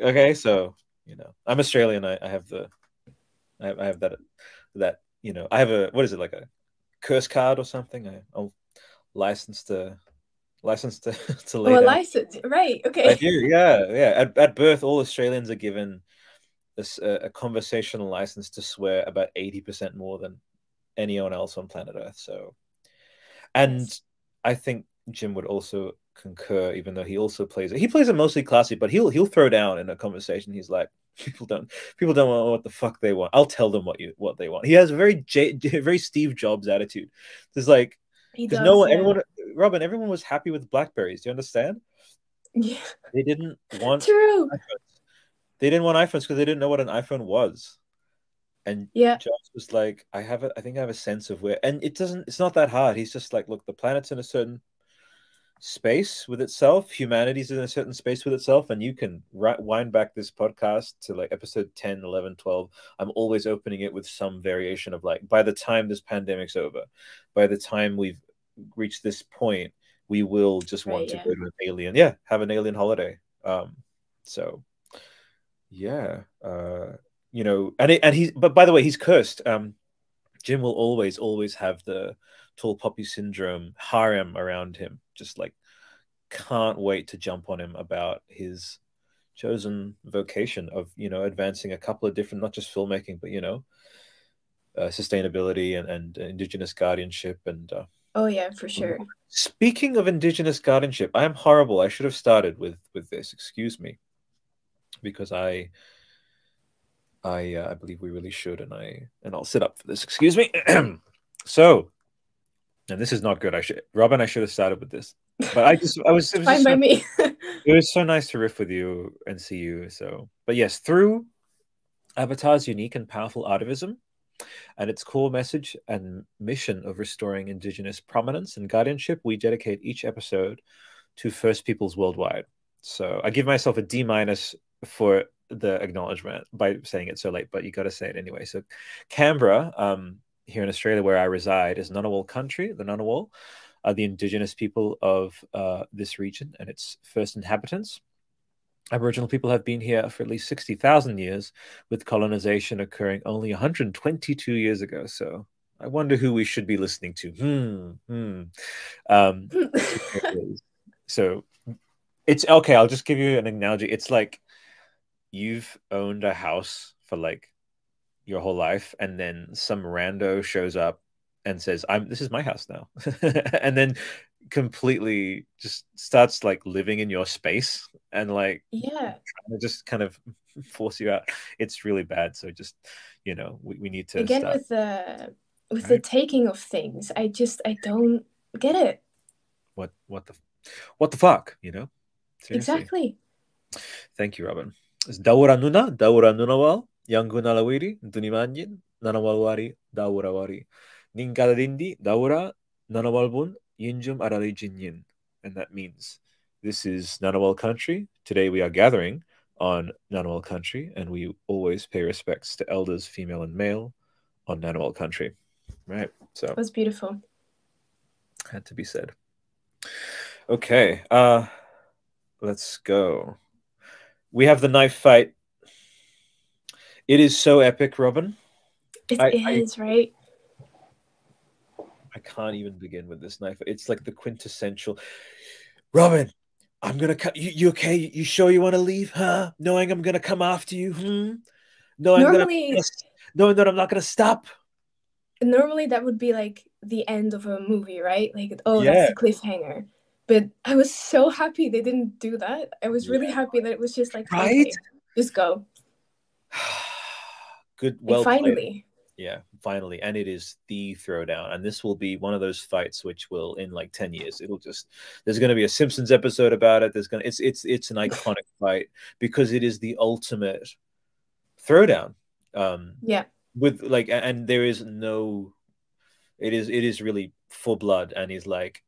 Okay, so you know, I'm Australian. I, I have the, I have, I have that, that you know, I have a what is it like a curse card or something? I, I'm licensed to, licensed to to lay. Oh, license, right? Okay. I do. Yeah, yeah. At at birth, all Australians are given this uh, a conversational license to swear about eighty percent more than anyone else on planet Earth. So, and yes. I think Jim would also concur, even though he also plays it. He plays it mostly classy, but he'll he'll throw down in a conversation. He's like, people don't people don't want what the fuck they want. I'll tell them what you what they want. He has a very J, very Steve Jobs attitude. There's like because no one, yeah. everyone, Robin, everyone was happy with Blackberries. Do you understand? Yeah, they didn't want true. They didn't want iPhones because they didn't know what an iPhone was. And yeah, Jobs was like, I have a, I think I have a sense of where, and it doesn't, it's not that hard. He's just like, look, the planet's in a certain space with itself humanity's in a certain space with itself and you can wind back this podcast to like episode 10 11 12 i'm always opening it with some variation of like by the time this pandemic's over by the time we've reached this point we will just want right, to yeah. go to an alien yeah have an alien holiday um so yeah uh you know and it, and he's but by the way he's cursed. Um jim will always always have the tall poppy syndrome harem around him just like can't wait to jump on him about his chosen vocation of you know advancing a couple of different not just filmmaking but you know uh, sustainability and, and indigenous guardianship and uh, oh yeah for sure. Speaking of indigenous guardianship i am horrible. I should have started with with this. Excuse me because i i uh, i believe we really should and i and i'll sit up for this excuse me so and this is not good. I should, Robin, I should have started with this, but I just, I was, it was fine by so, me. it was so nice to riff with you and see you. So, but yes, through Avatar's unique and powerful artivism and its core message and mission of restoring Indigenous prominence and guardianship, we dedicate each episode to First Peoples worldwide. So I give myself a D minus for the acknowledgement by saying it so late, but you got to say it anyway. So Canberra, um, here in Australia, where I reside, is Ngunnawal country. The Ngunnawal are the indigenous people of uh, this region and its first inhabitants. Aboriginal people have been here for at least 60,000 years, with colonization occurring only 122 years ago. So I wonder who we should be listening to. Hmm. Hmm. Um, so it's okay. I'll just give you an analogy. It's like you've owned a house for like your whole life, and then some rando shows up and says, "I'm this is my house now," and then completely just starts like living in your space and like yeah to just kind of force you out it's really bad so just you know we, we need to again start. with the with right? the taking of things i just i don't get it what what the what the fuck you know Seriously. exactly thank you robin daura nuna daura nunawal yang gunalawiri dunimanjin nanawalwari daurawari ningkaladindi daura nanawalbun Yinjum Arali Jinyin. And that means this is Ngunnawal country. Today we are gathering on Ngunnawal country, and we always pay respects to elders, female and male, on Ngunnawal country. Right. So it was beautiful. Had to be said. Okay. Uh let's go. We have the knife fight. It is so epic, Robin. It I, is, I, right? I can't even begin with this knife. It's like the quintessential. Robin, I'm gonna cut. You, you okay? You sure you want to leave? Huh? Knowing I'm gonna come after you? Hmm. Knowing normally, that knowing that I'm not gonna stop. Normally, that would be like the end of a movie, right? Like, oh, yeah. that's the cliffhanger. But I was so happy they didn't do that. I was really happy that it was just like, right? Okay, just go. Good. Well, and finally. Yeah, finally. And it is the throwdown. And this will be one of those fights which will in like 10 years, it'll just there's gonna be a Simpsons episode about it. There's gonna it's it's it's an iconic fight because it is the ultimate throwdown. Um yeah. With like and there is no it is it is really full blood and he's like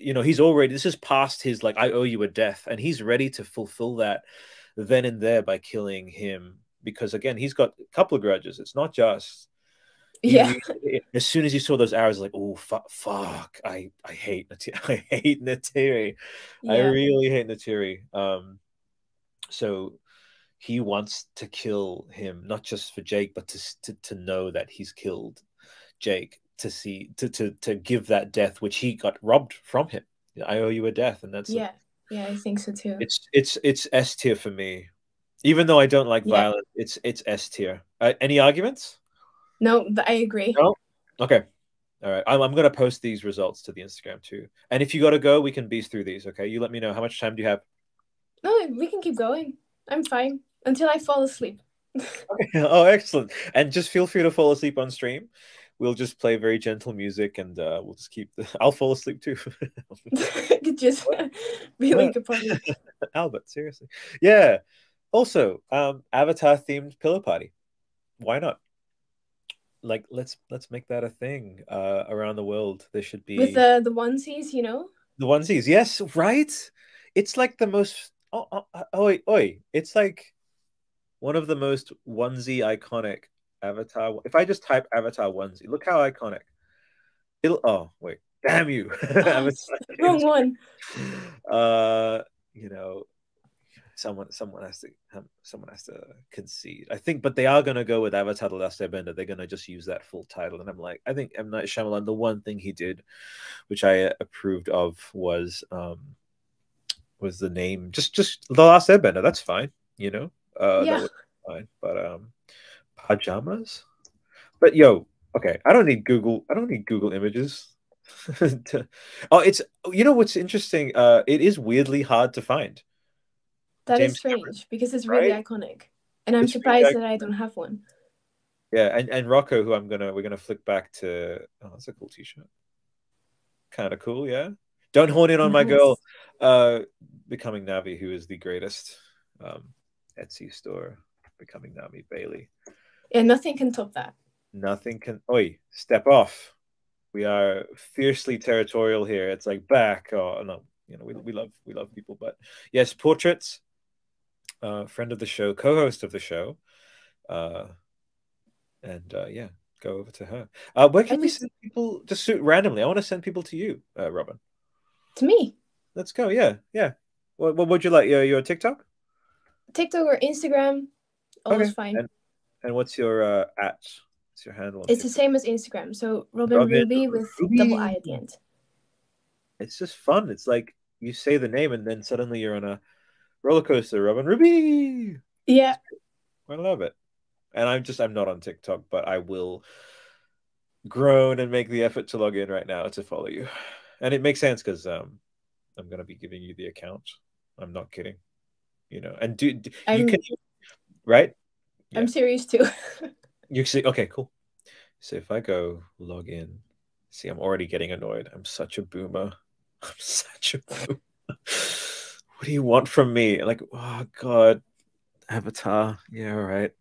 you know he's already this is past his like i owe you a death and he's ready to fulfill that then and there by killing him because again he's got a couple of grudges. It's not just yeah. as soon as he saw those arrows, like oh fuck, fuck, I I hate I hate Neytiri. Yeah. I really hate Neytiri. Um, so he wants to kill him not just for Jake, but to to, to know that he's killed Jake to see to to to give that death which he got robbed from him. I owe you a death, and that's yeah, a, yeah, I think so too. It's it's it's S tier for me. Even though I don't like yeah. violence, it's it's S tier. Uh, any arguments? No, I agree. No. Okay. All right. I'm, I'm going to post these results to the Instagram too. And if you got to go, we can beast through these. Okay. You let me know how much time do you have? No, we can keep going. I'm fine until I fall asleep. okay. Oh, excellent. And just feel free to fall asleep on stream. We'll just play very gentle music and uh, we'll just keep the. I'll fall asleep too. just really good party. Albert, seriously. Yeah. Also, um, Avatar themed pillow party. Why not? Like let's let's make that a thing uh, around the world. There should be with the the onesies, you know. The onesies, yes, right. It's like the most. Oh, oh, oh, oi, oi! It's like one of the most onesie iconic Avatar. If I just type Avatar onesie, look how iconic. It'll. Oh wait, damn you! Wrong one. Uh, you know, someone someone has to someone has to concede. I think, but they are going to go with Avatar: The Last Airbender. They're going to just use that full title, and I'm like, I think M Night Shyamalan. The one thing he did, which I approved of, was um was the name just just The Last Airbender. That's fine, you know. Uh, yeah. fine, but um, pajamas. But yo, okay, I don't need Google. I don't need Google Images. to, oh, it's you know what's interesting. Uh, it is weirdly hard to find. That James is strange Cameron, because it's really right? iconic, and I'm it's surprised really that I don't have one. Yeah, and, and Rocco, who I'm gonna we're gonna flick back to. Oh, that's a cool T-shirt. Kind of cool, yeah. Don't horn in on nice. my girl, uh, becoming Navi, who is the greatest um, Etsy store, becoming Navi Bailey. Yeah, nothing can top that. Nothing can. Oi, step off. We are fiercely territorial here. It's like back. Oh no, you know we, we love we love people, but yes, portraits uh, friend of the show, co-host of the show, uh, and uh, yeah, go over to her. Uh, where can I we just... send people? Just suit randomly, I want to send people to you, uh, Robin. To me. Let's go. Yeah, yeah. What, what would you like? Your your TikTok? TikTok or Instagram, always okay. fine. And, and, what's your uh, at? What's your handle? It's the same as Instagram. So Robin, Robin Rubii with Ruby. double I at the end. It's just fun. It's like you say the name and then suddenly you're on a roller coaster. Robin Rubii. Yeah. I love it. And I'm just I'm not on TikTok, but I will groan and make the effort to log in right now to follow you. And it makes sense because um, I'm going to be giving you the account. I'm not kidding. You know, and do, do you can right? Yeah. I'm serious too. you see, okay, cool. So if I go log in, see, I'm already getting annoyed. I'm such a boomer. I'm such a boomer. what do you want from me? Like, oh god, Avatar. Yeah, right.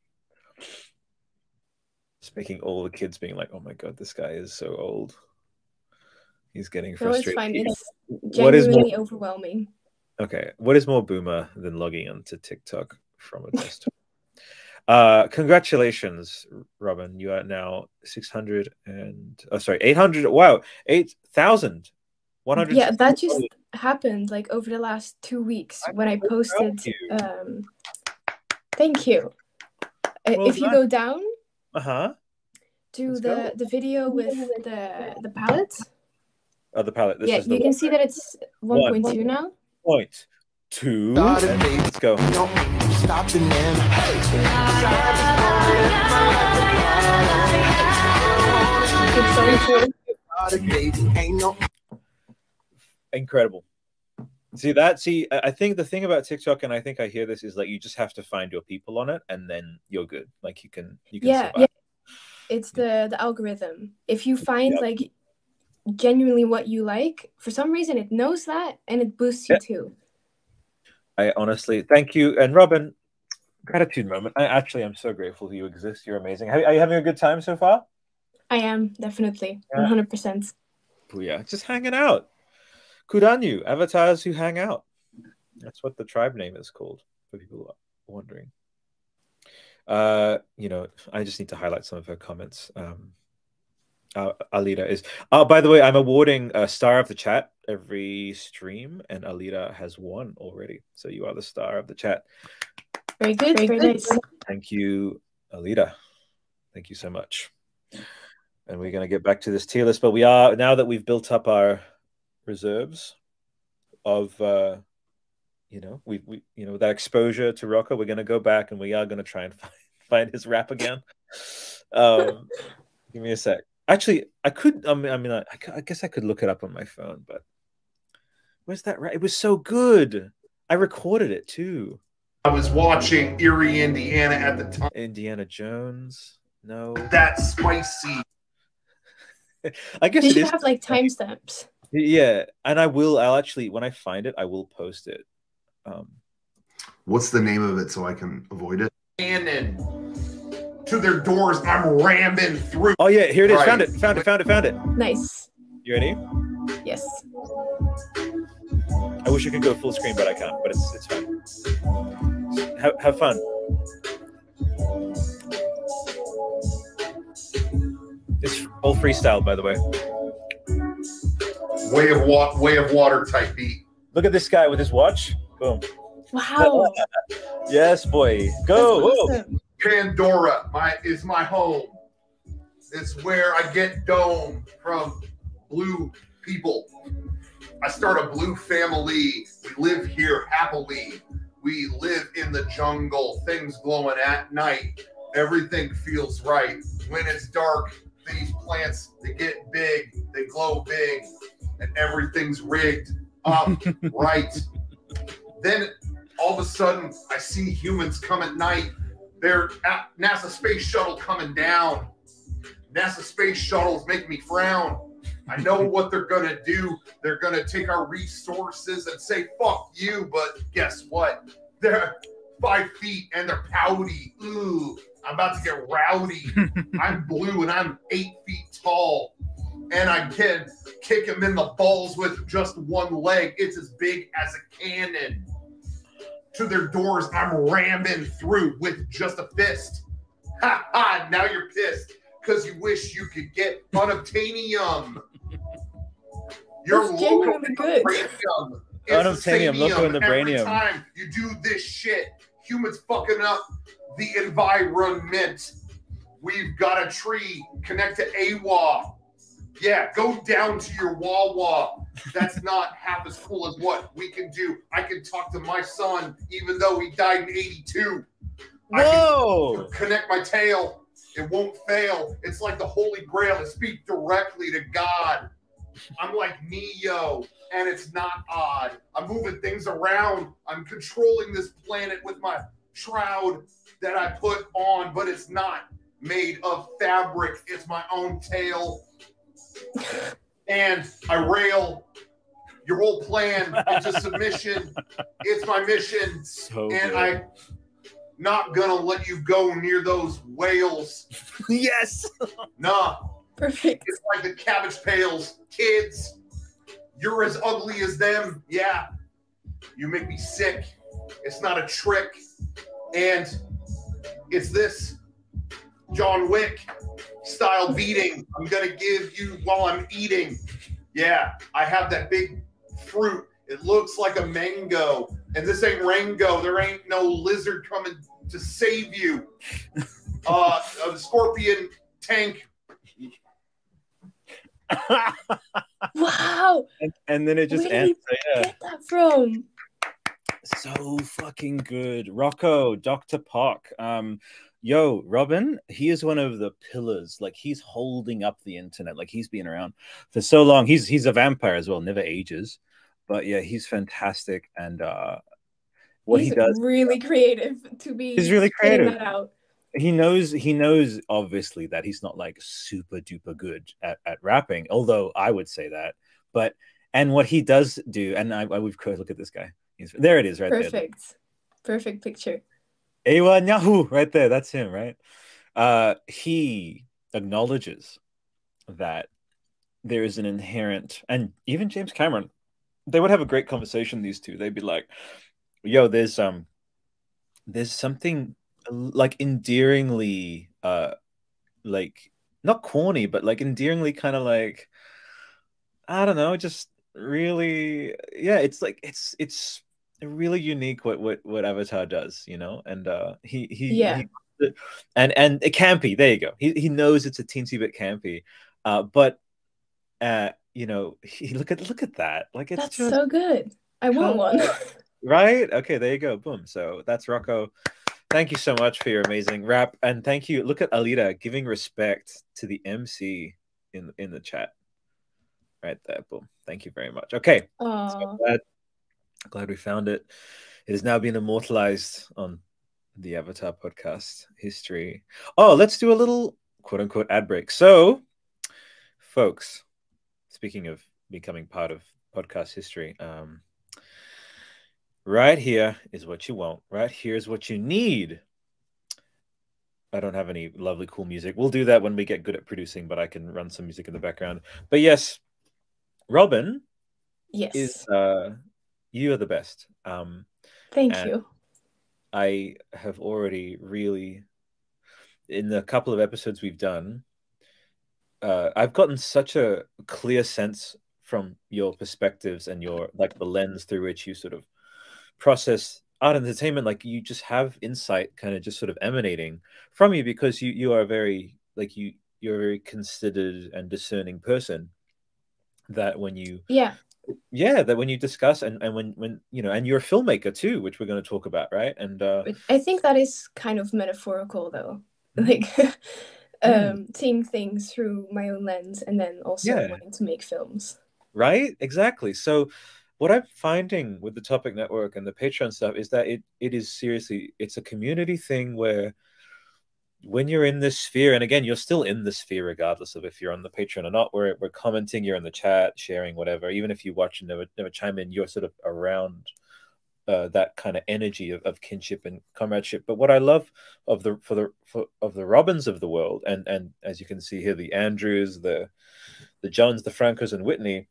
Speaking all the kids being like, "Oh my god, this guy is so old." He's getting frustrated. No, it's fine. It's genuinely more... overwhelming. Okay, what is more boomer than logging onto TikTok from a desktop? Uh, congratulations, Robin. You are now six hundred and oh, sorry, eight hundred. Wow, eight thousand. One hundred. Yeah, that just happened like over the last two weeks I when I posted. Um, thank you. Well if done. you go down, uh huh, to Let's the go. the video with the the palette. Oh, the palette. This yeah, you can see that it's 1.2 now. Point two. Let's go. Incredible. See that? See, I think the thing about TikTok, and I think I hear this, is like you just have to find your people on it, and then you're good. Like you can, you can. Yeah, survive. yeah. It's the the algorithm. If you find yep. like genuinely what you like, for some reason it knows that and it boosts you too. I honestly thank you. And Robin, gratitude moment. I actually am so grateful you exist. You're amazing. Are you having a good time so far? I am, definitely. Yeah. 100%. Yeah, just hanging out. Kuranyu, avatars who hang out. That's what the tribe name is called, for people wondering. Uh, you know, I just need to highlight some of her comments. Um, uh, Alira is. Oh, by the way, I'm awarding a star of the chat every stream, and Alira has won already. So you are the star of the chat. Very good. Very, Very good. Thank you, Alira. Thank you so much. And we're going to get back to this tier list, but we are now that we've built up our reserves of, uh, you know, we we you know that exposure to Rocco. We're going to go back and we are going to try and find, find his rap again. Um, give me a sec. Actually, I could. I mean, I mean, I, I, guess I could look it up on my phone, but where's that? Right, it was so good. I recorded it too. I was watching Eerie, Indiana at the time. Indiana Jones. No, that's spicy. I guess Did you have like timestamps? Yeah, and I will. I'll actually when I find it, I will post it. Um, What's the name of it so I can avoid it? Cannon to their doors. I'm ramming through. Oh yeah, here it is. Right. Found it. Found it. Found it. Found it. Nice. You ready? Yes. I wish I could go full screen, but I can't. But it's it's fine. Have, have fun. It's all freestyle, by the way. Way of wa- way of water type beat. Look at this guy with his watch. Boom. Wow. yes, boy. Go. Awesome. Pandora my is my home. It's where I get dome from blue people. I start a blue family. We live here happily. We live in the jungle, things glowing at night. Everything feels right. When it's dark, these plants they get big, they glow big, and everything's rigged up right. Then all of a sudden I see humans come at night their NASA space shuttle coming down. NASA space shuttles make me frown. I know what they're gonna do. They're gonna take our resources and say "fuck you." But guess what? They're five feet and they're pouty. Ooh, I'm about to get rowdy. I'm blue and I'm eight feet tall, and I can kick him in the balls with just one leg. It's as big as a cannon to their doors, I'm ramming through with just a fist. Ha ha! Now you're pissed because you wish you could get unobtainium. You're That's genuinely good. Unobtainium, loco in the brainium. Every time you do this shit, humans fucking up the environment. We've got a tree. Connect to Eywa. Yeah, go down to your Wawa. That's not half as cool as what we can do. I can talk to my son, even though he died in 82. Whoa! connect my tail. It won't fail. It's like the Holy Grail to speak directly to God. I'm like Neo, and it's not odd. I'm moving things around. I'm controlling this planet with my shroud that I put on, but it's not made of fabric. It's my own tail. And I rail your whole plan into submission. It's my mission. So and good. I not gonna let you go near those whales. yes. Nah, Perfect. it's like the cabbage pails. Kids, you're as ugly as them. Yeah. You make me sick. It's not a trick. And it's this John Wick style beating I'm going to give you while I'm eating. Yeah, I have that big fruit. It looks like a mango. And this ain't Rango. There ain't no lizard coming to save you. Uh, a scorpion tank Wow. and, and then it just Where ends. did Yeah. Get that from? So fucking good. Rocco, Dr. Park. Um, yo, Robin, he is one of the pillars. Like he's holding up the internet. Like he's been around for so long. He's he's a vampire as well, never ages. But yeah, he's fantastic. And uh what He's he does really creative to be. He's really creative. Out. He knows he knows obviously that he's not like super duper good at, at rapping although i would say that but and what he does do and i, I we've look at this guy he's there it is right there Perfect. Perfect picture. Ewa Nyahu, right there. That's him, right? Uh, he acknowledges that there is an inherent, and even James Cameron, they would have a great conversation. These two, they'd be like, "Yo, there's um, there's something like endearingly, uh, like not corny, but like endearingly kind of like, I don't know, just really, yeah. It's like it's it's really unique what what what Avatar does, you know, and uh, he he Yeah. he, and and it campy. There you go. He he knows it's a teensy bit campy, uh, but uh, you know, he look at look at that. Like it's That's just so good. I want one. right. Okay, there you go. Boom. So that's Rocco. Thank you so much for your amazing rap, and thank you. Look at Alira giving respect to the MC in in the chat. Right there. Boom. Thank you very much. Okay. Aw. glad, glad we found it. It has now been immortalized on the Avatar podcast history. Oh, let's do a little quote unquote ad break. So, folks, speaking of becoming part of podcast history, um, right here is what you want. Right here is what you need. I don't have any lovely, cool music. We'll do that when we get good at producing, but I can run some music in the background. But yes, Robin, Yes. is uh you are the best um Thank you. i have already really in the couple of episodes we've done uh i've gotten such a clear sense from your perspectives and your like the lens through which you sort of process art entertainment like you just have insight kind of just sort of emanating from you because you you are very like you you're a very considered and discerning person that when you Yeah. yeah that when you discuss and, and when when you know and you're a filmmaker too which we're going to talk about right and uh I think that is kind of metaphorical though. Like Mm. um seeing things through my own lens and then also Yeah. wanting to make films. right exactly so what i'm finding with the topic network and the patreon stuff is that it it is seriously it's a community thing where when you're in this sphere and again you're still in the sphere regardless of if you're on the patreon or not we're, we're commenting you're in the chat sharing whatever. Even if you watch and never never chime in you're sort of around uh, that kind of energy of, of kinship and comradeship. But what i love of the for the for, of the robins of the world and and as you can see here the andrews the the johns the francos and whitney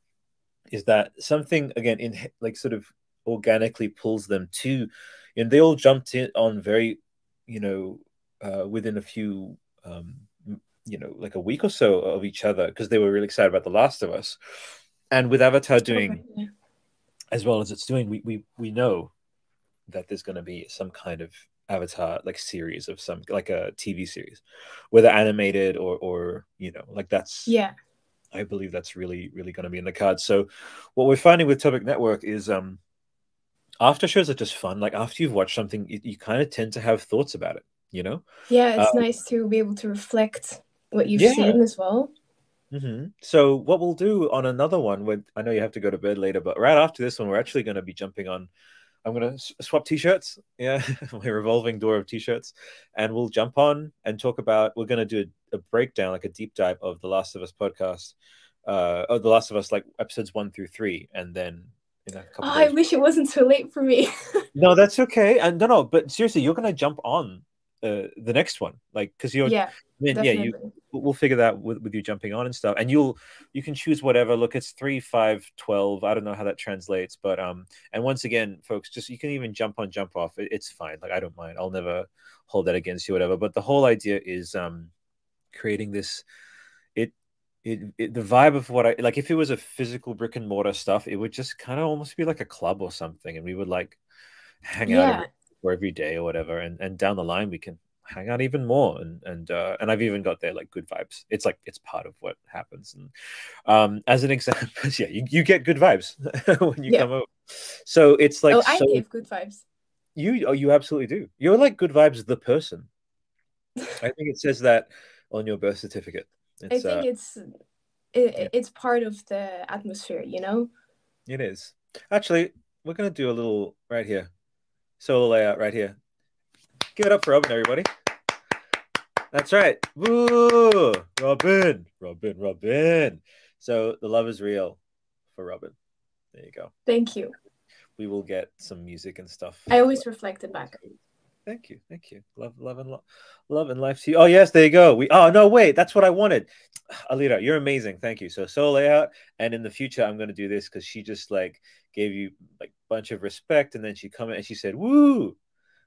is that something again in like sort of organically pulls them to and they all jumped in on very you know uh, within a few um, you know like a week or so of each other because they were really excited about the last of us and with avatar doing yeah. as well as it's doing we we, we know that there's going to be some kind of Avatar like series of some like a TV series, whether animated or or you know like that's yeah. I believe that's really really going to be in the cards. So what we're finding with Topic Network is um after shows are just fun. Like after you've watched something, you, you kind of tend to have thoughts about it. You know? Yeah, it's um, nice to be able to reflect what you've yeah. seen as well. Mm-hmm. So what we'll do on another one, when I know you have to go to bed later, but right after this one, we're actually going to be jumping on. I'm going to swap t-shirts, yeah, my revolving door of t-shirts, and we'll jump on and talk about. We're going to do a, a, breakdown, like a deep dive of the Last of Us podcast, uh, oh, the Last of Us, like episodes one through three, and then You know, oh, I wish it wasn't so late for me. no, that's okay. And no, no, but seriously, you're gonna jump on uh, the next one, like because you're yeah, I mean, yeah, you we'll figure that with, with you jumping on and stuff, and you'll you can choose whatever. Look, it's three, five, twelve. I don't know how that translates, but um, and once again, folks, just you can even jump on, jump off. It, it's fine. Like I don't mind. I'll never hold that against you, whatever. But the whole idea is um, creating this. It, it, it the vibe of what I like. If it was a physical brick and mortar stuff, it would just kind of almost be like a club or something, and we would like hang yeah. out for every day or whatever. And and down the line, we can hang out even more and and uh, and I've even got there like good vibes. It's like it's part of what happens. And um, as an example, yeah, you, you get good vibes when you yeah. come over. So it's like oh, I so, give good vibes. You oh you absolutely do. You're like good vibes the person. I think it says that on your birth certificate. It's, I think uh, it's it, yeah. it's part of the atmosphere, you know. It is actually. We're gonna do a little right here, solo layout uh, right here. Give it up for Robin, everybody. That's right. Woo! Robin, Robin, Robin. So the love is real for Robin. There you go. Thank you. We will get some music and stuff. I always reflect it back. Thank you, thank you. Love, love, and love, love and life to you. Oh yes, there you go. We. Oh no, wait, that's what I wanted. Alira, you're amazing. Thank you. So solo layout, and in the future, I'm going to do this because she just like gave you like bunch of respect, and then she come in and she said, "Woo!"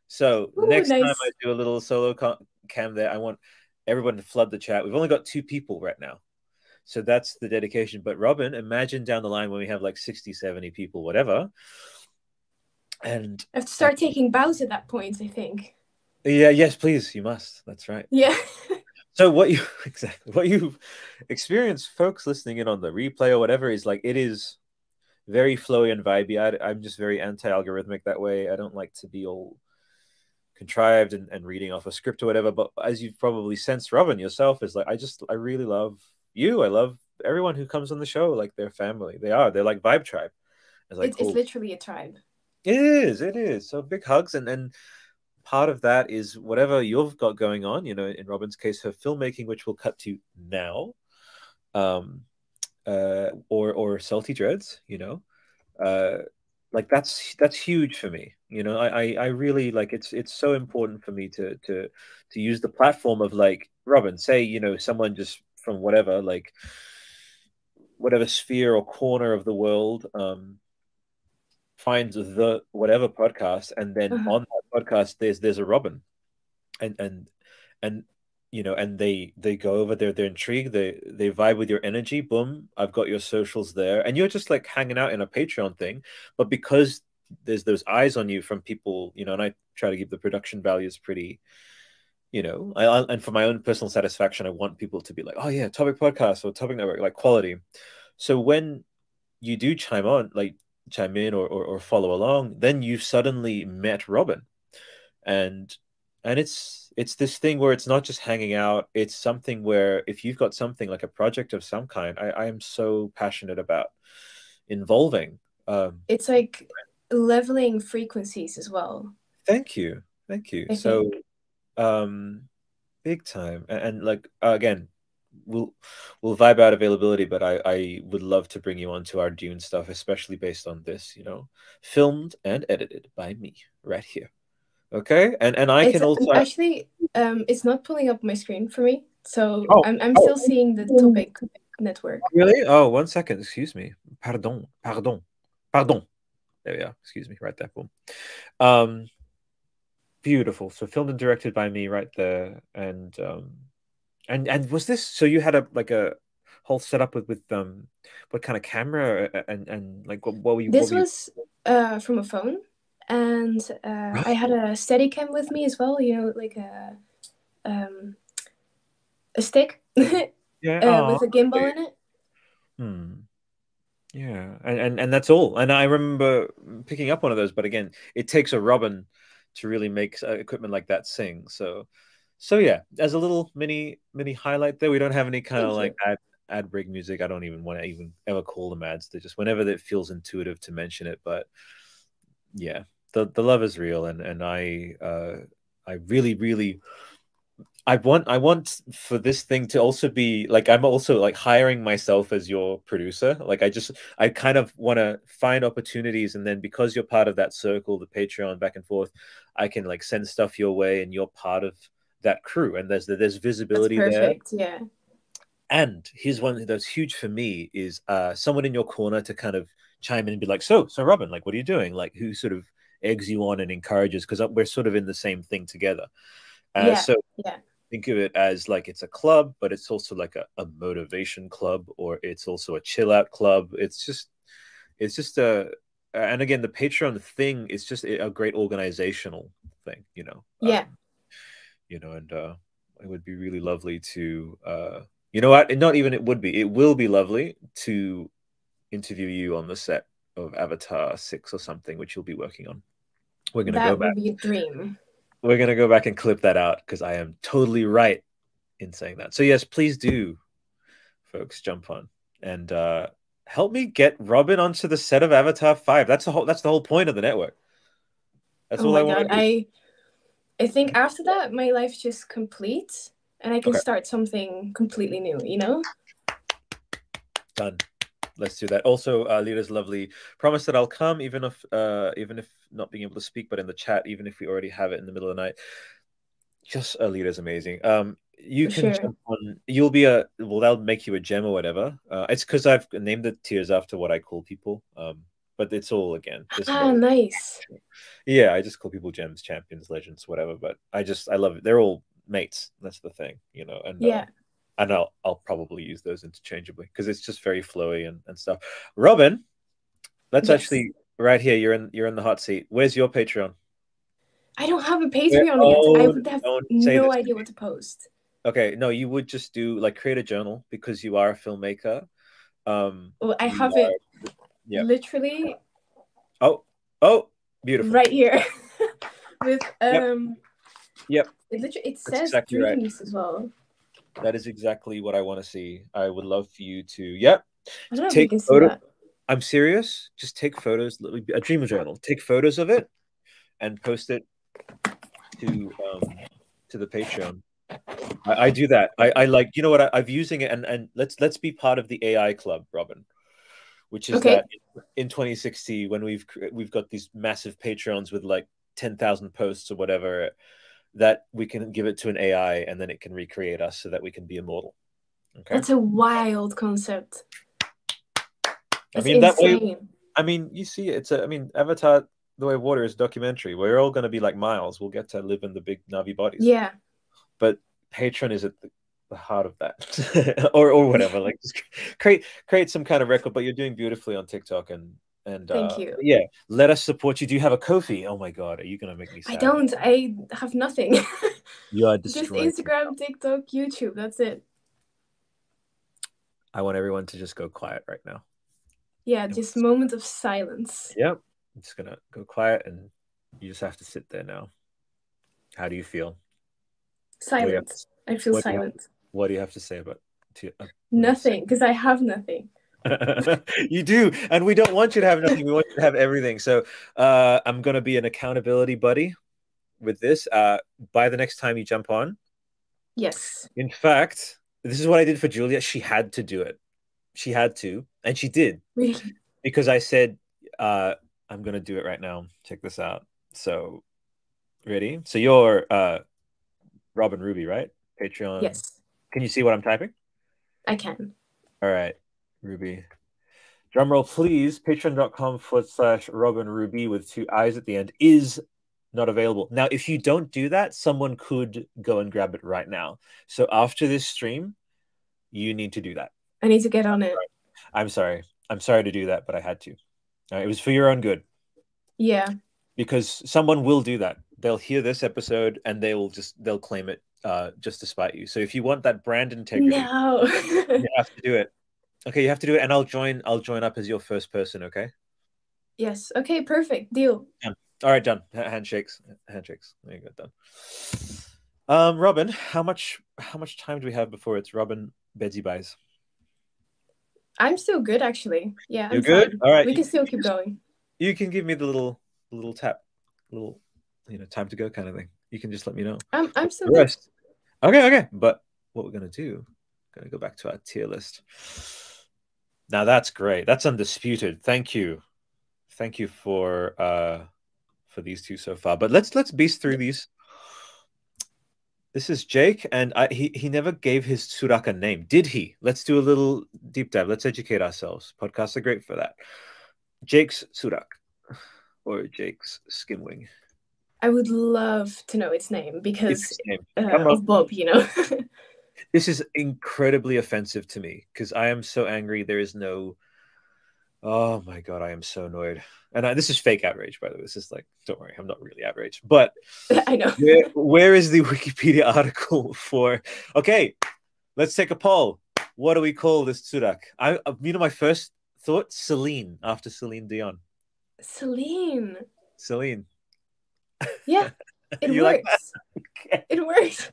So Ooh, next nice. time I do a little solo cam there, I want everyone to flood the chat. We've only got two people right now. So that's the dedication. But Robin, imagine down the line when we have like 60, 70 people, whatever. And I have to start taking bows at that point, I think. Yeah, yes, please. You must. That's right. Yeah. so what you exactly what you experience, folks listening in on the replay or whatever, is like it is very flowy and vibey. I, I'm just very anti-algorithmic that way. I don't like to be all contrived and, and reading off a script or whatever. But as you've probably sensed, Robin yourself is like, I just, I really love you. I love everyone who comes on the show. Like they're family. They are. They're like vibe tribe. It's like, it's, it's literally a tribe. It is. It is. So big hugs and and part of that is whatever you've got going on. You know, in Robin's case, her filmmaking, which we'll cut to now, um, uh, or or salty dreads. You know, uh, like that's that's huge for me you know I, I really like it's it's so important for me to to to use the platform of like robin say you know someone just from whatever like whatever sphere or corner of the world um finds the whatever podcast and then uh-huh. on that podcast there's there's a robin and and and you know, and they they go over there, they're intrigued, they they vibe with your energy. Boom, I've got your socials there, and you're just like hanging out in a Patreon thing. But because there's those eyes on you from people, you know, and I try to keep the production values pretty, you know, I, I, and for my own personal satisfaction, I want people to be like, oh yeah, topic podcast or topic network, like quality. So when you do chime on, like chime in or, or, or follow along, then you've suddenly met Robin, and and it's it's this thing where it's not just hanging out it's something where if you've got something like a project of some kind i, I am so passionate about involving um, it's like leveling frequencies as well. Thank you. Thank you. I so think. um big time. And, and like uh, again we'll we'll vibe out availability but i i would love to bring you onto our dune stuff especially based on this you know filmed and edited by me right here Okay, and and I it's, can also actually um, it's not pulling up my screen for me, so oh. I'm I'm still oh. seeing the topic network. Really? Oh, one second. Excuse me. Pardon. Pardon. Pardon. There we are. Excuse me. Right there. Boom. Um, beautiful. So filmed and directed by me, right there. And um, and and was this? So you had a like a whole setup with with um, what kind of camera and and like what, what were you? This was uh from a phone and uh, I had a Steadicam with me as well. You know, like a um, a stick. yeah, uh, with a gimbal in it. Hmm. Yeah, and, and and that's all. And I remember picking up one of those, but again, it takes a Robin to really make uh, equipment like that sing. So, so yeah, as a little mini mini highlight there, we don't have any kind Thank of like ad ad break music. I don't even want to even ever call them ads. They're just whenever it feels intuitive to mention it. But yeah, the the love is real, and and I uh I really really I want I want for this thing to also be like I'm also like hiring myself as your producer. Like I just I kind of want to find opportunities and then because you're part of that circle, the Patreon back and forth, I can like send stuff your way and you're part of that crew and there's there's visibility that's perfect, there. Yeah. And here's one that's huge for me is uh someone in your corner to kind of chime in and be like, "So, so Robin, like what are you doing?" Like who sort of eggs you on and encourages because we're sort of in the same thing together. Uh, yeah. So yeah think of it as like it's a club, but it's also like a, a motivation club or it's also a chill out club. It's just, it's just a, and again, the Patreon thing is just a great organizational thing, you know? Yeah. Um, you know, and uh, it would be really lovely to, uh, you know what? Not even it would be, it will be lovely to interview you on the set of Avatar 6 or something, which you'll be working on. We're going to go back. That would be a dream we're gonna go back and clip that out because I am totally right in saying that. So yes, please do, folks, jump on and uh, help me get Robin onto the set of Avatar Five. That's the whole. That's the whole point of the network. That's oh all my I want. I I think after that, my life just complete, and I can okay. start something completely new. You know. Done let's do that. Also, uh, Lita's lovely promise that I'll come, even if uh, even if not being able to speak, but in the chat, even if we already have it in the middle of the night. Just a leader is amazing. Um, you For can sure. jump on. You'll be a well. They'll make you a gem or whatever. Uh, it's because I've named the tiers after what I call people. Um, but it's all again. just Ah, no- nice. yeah, I just call people gems, champions, legends, whatever. But I just I love it. They're all mates. That's the thing, you know. And uh, Yeah. and I'll I'll probably use those interchangeably because it's just very flowy and, and stuff. Robin, let's Yes. actually right here. You're in you're in the hot seat. Where's your Patreon? I don't have a Patreon yet. I would have no idea what to post. Okay, no, you would just do like create a journal because you are a filmmaker. Um, Well, I have are- it yeah. literally Oh, oh, beautiful. right here with um. Yep. It literally it That's says exactly right. dreams as well. That is exactly what I want to see. I would love for you to. Yep. I don't know Take if you can see photo- that. I'm serious. Just take photos. A dream journal. Take photos of it, and post it to um to the Patreon. I, I do that. I, I like. You know what? I, I'm using it, and and let's let's be part of the AI club, Robin. Which is Okay. that in 2060 when we've we've got these massive Patreons with like 10,000 posts or whatever, that we can give it to an AI and then it can recreate us so that we can be immortal. Okay. That's a wild concept. I mean that way. I mean, you see, it's a. I mean, Avatar: The Way of Water is documentary. We're all going to be like Miles. We'll get to live in the big Na'vi bodies. Yeah. But Patreon is at the, the heart of that, or or whatever. Like, just create create some kind of record. But you're doing beautifully on TikTok, and and Thank uh, you. Yeah, let us support you. Do you have a Ko-fi? Oh my God, are you going to make me? Sad? I don't. I have nothing. You are Just destroyed. Instagram, TikTok, YouTube. That's it. I want everyone to just go quiet right now. Yeah, just moment of silence. Yep. I'm just gonna go quiet, and you just have to sit there now. How do you feel? Silence. I feel what do you- silent. What do you have to say about? To, uh, Nothing, because I have nothing. you do, and we don't want you to have nothing. We want you to have everything. So uh, I'm going to be an accountability buddy with this. Uh, by the next time you jump on, Yes. in fact, this is what I did for Julia. She had to do it. She had to, and she did Really? because I said, uh, "I'm going to do it right now." Check this out. So, ready? So you're uh, Robin Rubii, right? Patreon. Yes, Can you see what I'm typing? I can. All right, Rubii. Drum roll, please. Patreon.com forward slash Robin Rubii with two eyes at the end is not available. Now, if you don't do that, someone could go and grab it right now. So after this stream, you need to do that. I need to get on it. I'm sorry. I'm sorry to do that, but I had to. Right, it was for your own good. Yeah. because someone will do that. They'll hear this episode and they will just they'll claim it uh, just to spite you. So if you want that brand integrity, no. you have to do it. Okay, you have to do it, and I'll join. I'll join up as your first person. Okay. Yes. Okay. Perfect. Deal. Done. All right. Done. Handshakes. Handshakes. There you go. Done. Um, Robin, how much how much time do we have before it's Robin Bedsy buys? I'm still good, actually. Yeah. You're I'm good. Fine. All right. We can still keep going. You can give me the little little tap, little you know time to go kind of thing. You can just let me know. I'm I'm still good. Rest. Okay. Okay. But what we're gonna do? Gonna go back to our tier list. Now that's great. That's undisputed. Thank you. Thank you for uh for these two so far. But let's let's beast through these. This is Jake, and I, he he never gave his Tsurak a name, did he? Let's do a little deep dive. Let's educate ourselves. Podcasts are great for that. Jake's Tsurak, or Jake's Skimwing. I would love to know its name because its name. Uh, of Bob, you know. this is incredibly offensive to me because I am so angry. There is no. Oh my god, I am so annoyed and I, this is fake outrage, by the way. This is like, don't worry, I'm not really outraged. But I know. where, where is the Wikipedia article for? Okay, let's take a poll. What do we call this Tsurak? I, uh, you know, my first thought, Celine, after Celine Dion. Celine. Celine. Yeah, it works. Like okay. It works.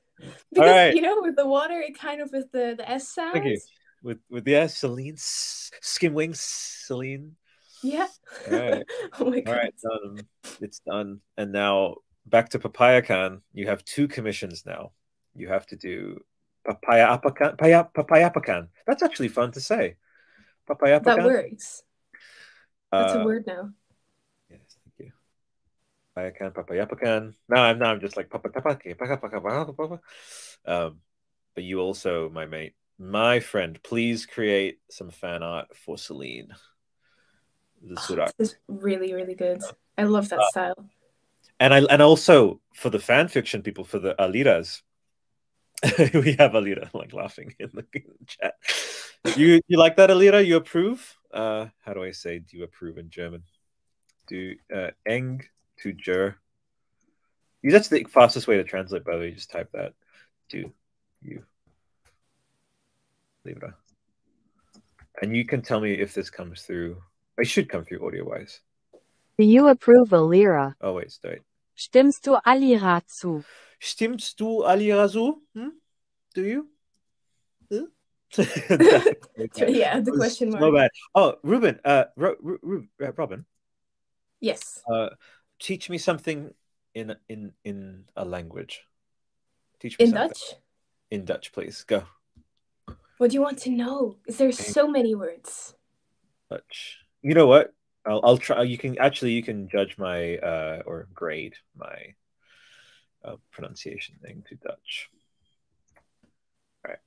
Because right. you know, with the water, it kind of with the the S sound. With with S, Celine, skim wings, Celine. Yeah. All right. oh my God. All right, done. It's done. And now back to Papayakan. You have two commissions now. You have to do Papaya Apakan. Papaya, papaya Apakan. That's actually fun to say. Papaya. That works. That's uh, a word now. Yes, thank you. Papayakan. Now I'm now I'm just like Papa Um, but you also, my mate, my friend, please create some fan art for Celine This Tsurak. Oh, is really really good. I love that uh, style. And I and also for the fan fiction people for the Aliras, we have Alira like laughing in the, in the, chat. You you like that Alira? You approve? Uh, how do I say do you approve in German? Do uh, eng to jer. That's the fastest way to translate. By the way, just type that. Do you Libra? And you can tell me if this comes through I should come through audio wise. Do you approve Alira? Oh, wait, stay. Stimmst du Alira zu? Stimmst du Alira zu? Hm? Do you? yeah, the question mark. No bad. Oh, Ruben, uh, Ru- Ru- uh, Robin. Yes. Uh, teach me something in in in a language. Teach me in something. Dutch. In Dutch, please go. What do you want to know? Is there so many words? Dutch you know what? I'll, I'll try. You can actually you can judge my uh, or grade my uh, pronunciation thing to Dutch. All right,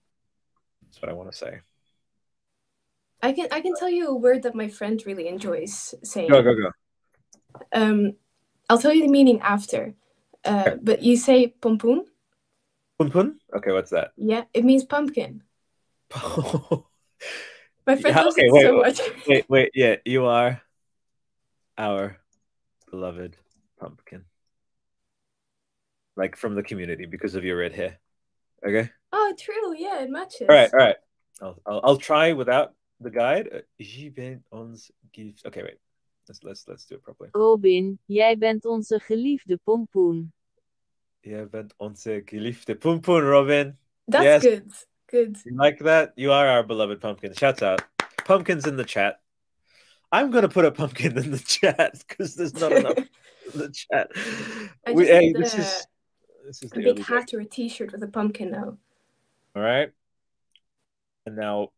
that's what I want to say. I can I can tell you a word that my friend really enjoys saying. Go go go. Um, I'll tell you the meaning after. Uh, okay. but you say pompoen. Pompoen? Okay, what's that? Yeah, it means pumpkin. My friend yeah, loves okay, it wait, so much. wait, wait, yeah, you are our beloved pumpkin. Like from the community because of your red hair. Okay. Oh, true. Yeah, it matches. All right, all right. I'll, I'll, I'll try without the guide. Je bent ons gift. Okay, wait. Let's let's let's do it properly. Robin, jij bent onze geliefde pompoen. Jij bent onze geliefde pompoen, Robin. That's yes. good. Good. You like that? You are our beloved pumpkin. Shouts out. Pumpkins in the chat. I'm gonna put a pumpkin in the chat because there's not enough in the chat. We, hey, this is this is a big hat day. or a t-shirt with a pumpkin now. All right. And now,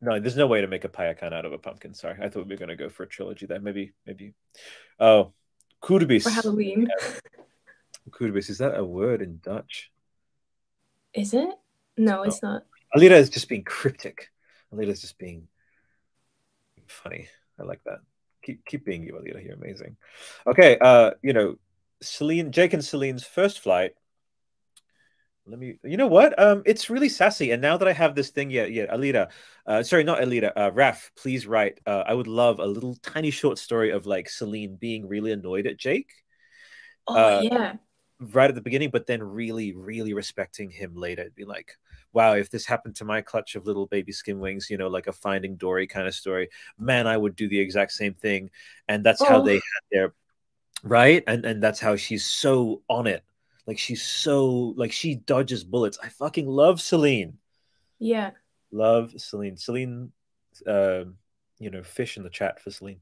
no, there's no way to make a payakan out of a pumpkin. Sorry, I thought we were gonna go for a trilogy. That maybe, maybe. Oh, kudubis. For Halloween. Yeah. Is that a word in Dutch? Is it? No, it's not. Alira is just being cryptic. Alita is just being funny. I like that. Keep keep being you, Alita. You're amazing. Okay, uh, you know, Celine, Jake and Celine's first flight. Let me. You know what? Um, it's really sassy. And now that I have this thing, yeah, yeah, Alita. Uh, sorry, not Alita. Uh, Raf, please write. Uh, I would love a little tiny short story of like Celine being really annoyed at Jake Oh Uh, yeah. right at the beginning, but then really, really respecting him later. It'd be like, wow, if this happened to my clutch of little baby skim wings, you know, like a Finding Dory kind of story, man, I would do the exact same thing. And that's how Oh. they had their right, and and that's how she's so on it. Like she's so like she dodges bullets. I fucking love Celine. Yeah. Love Celine. Celine, um, you know, fish in the chat for Celine.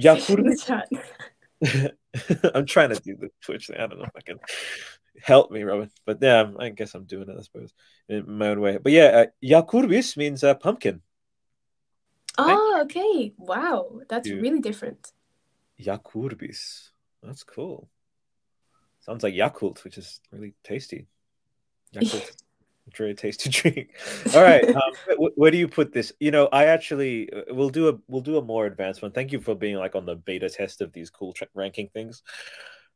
Fish in the chat. I'm trying to do the Twitch thing. I don't know if I can help me, Robin. But yeah, I guess I'm doing it, I suppose, in my own way. But yeah, uh, Yakurbis means uh, pumpkin. Oh, okay. Wow. That's You- really different. Yakurbis. That's cool. Sounds like Yakult, which is really tasty. Yakult. Very tasty drink. All right, um, wh- where do you put this? You know, I actually uh, we'll do a we'll do a more advanced one. Thank you for being like on the beta test of these cool tra- ranking things,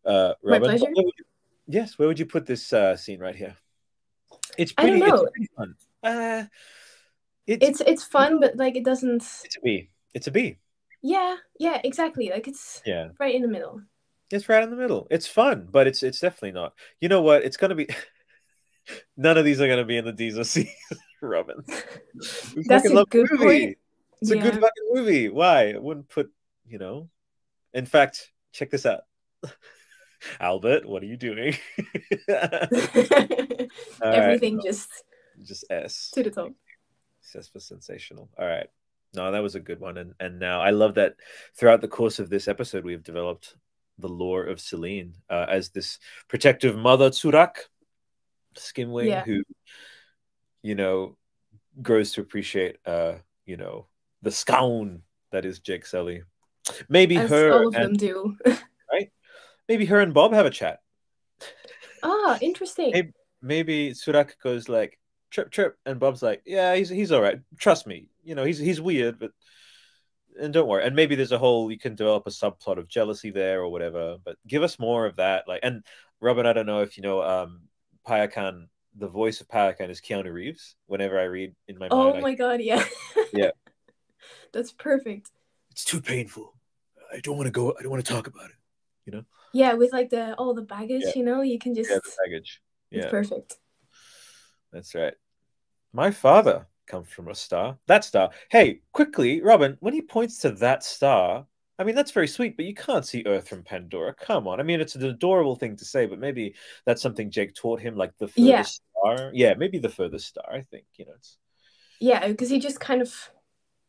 uh, My pleasure. Where would you- yes, where would you put this uh, scene right here? It's pretty, I don't know. It's pretty fun. Uh, it's It's it's fun, but like it doesn't it's a B. It's a B. Yeah, yeah, exactly. Like it's Yeah. right in the middle. It's right in the middle. It's fun, but it's it's definitely not. You know what? It's gonna be. None of these are gonna be in the D's or C's, Robin. That's a good movie. point. It's a good fucking movie. Why? I wouldn't put. You know. In fact, check this out. Albert, what are you doing? All right, Everything just just S. to the top. Says for sensational. All right. No, that was a good one. And and now I love that throughout the course of this episode, we've developed the lore of Celine uh, as this protective mother Tsurak, Skimwing, Yeah. who, you know, grows to appreciate, uh, you know, the scown that is Jake Sully. Maybe As her all of them do. maybe her and Bob have a chat. ah, interesting. Maybe Tsurak goes like trip trip, and Bob's like, yeah, he's he's all right. Trust me, you know, he's he's weird, but and don't worry. And maybe there's a whole you can develop a subplot of jealousy there or whatever. But give us more of that. Like, and Robin, I don't know if you know, um, Payakan, the voice of Payakan is Keanu Reeves. Whenever I read in my oh mind, I- my god, yeah. Yeah. That's perfect. it's too painful. I don't want to go. I don't want to talk about it. Yeah, with like the all the baggage, Yeah. you know, you can just Yeah, the baggage. it's Yeah. perfect. That's right. My father comes from a star. That star. Hey, quickly, Robin, when he points to that star, I mean, that's very sweet, but you can't see Earth from Pandora. Come on. I mean, it's an adorable thing to say, but maybe that's something Jake taught him, like the furthest Yeah. star. Yeah, maybe the furthest star, I think. You know, it's Yeah, because he just kind of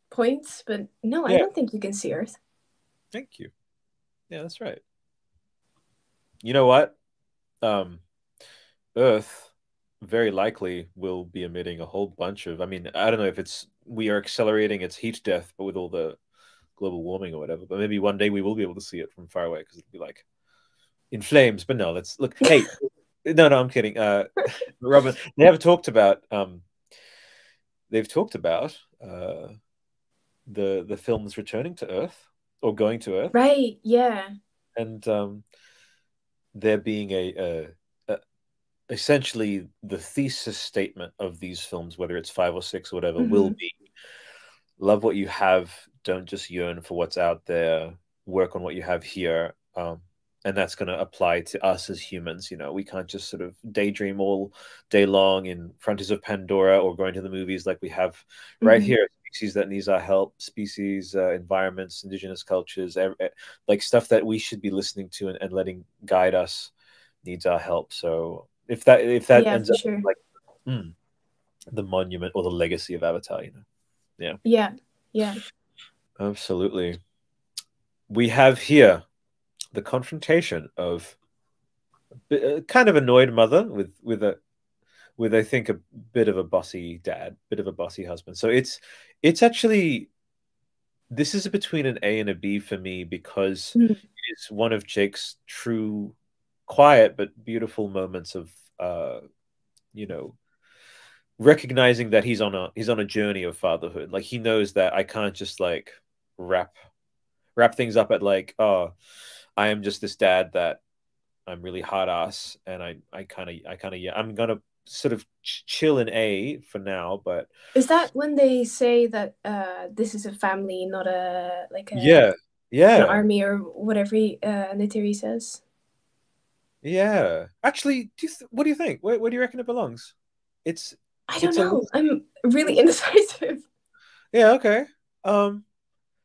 points, but no, I don't think you can see Earth. thank you. Yeah, that's right. You know what? Um Earth very likely will be emitting a whole bunch of I mean, I don't know if it's we are accelerating its heat death, but with all the global warming or whatever. But maybe one day we will be able to see it from far away because it'll be like in flames. But no, let's look. Hey, no, no, I'm kidding. Uh, Robin, they have talked about. Um, they've talked about uh, the the films returning to Earth or going to Earth, Right, yeah. and um, there being a, a, a essentially the thesis statement of these films, whether it's five or six or whatever, will Mhm. be love what you have, don't just yearn for what's out there, work on what you have here. Um, and that's going to apply to us as humans. You know, we can't just sort of daydream all day long in Frontiers of Pandora or going to the movies like we have right Mhm. here. Species that needs our help, species, uh, environments, indigenous cultures, like stuff that we should be listening to and, and letting guide us needs our help. So if that if that Yeah, ends up sure. like hmm, the monument or the legacy of Avatar, you know. Yeah, yeah. Yeah, absolutely. We have here the confrontation of a a kind of annoyed mother with with a with I think a bit of a bossy dad, bit of a bossy husband. So it's it's actually this is between an A and a B for me because Mhm. it's one of Jake's true quiet but beautiful moments of uh you know recognizing that he's on a he's on a journey of fatherhood like he knows that i can't just like wrap wrap things up at like oh i am just this dad that i'm really hard ass and i i kind of i kind of yeah i'm gonna sort of ch- chill in a for now but Is that when they say that uh this is a family, not a like a yeah an yeah army or whatever uh Neytiri says? Yeah, actually, do you th- what do you think? Where, where do you reckon it belongs? It's I don't it's know. I'm really indecisive. yeah okay. Um,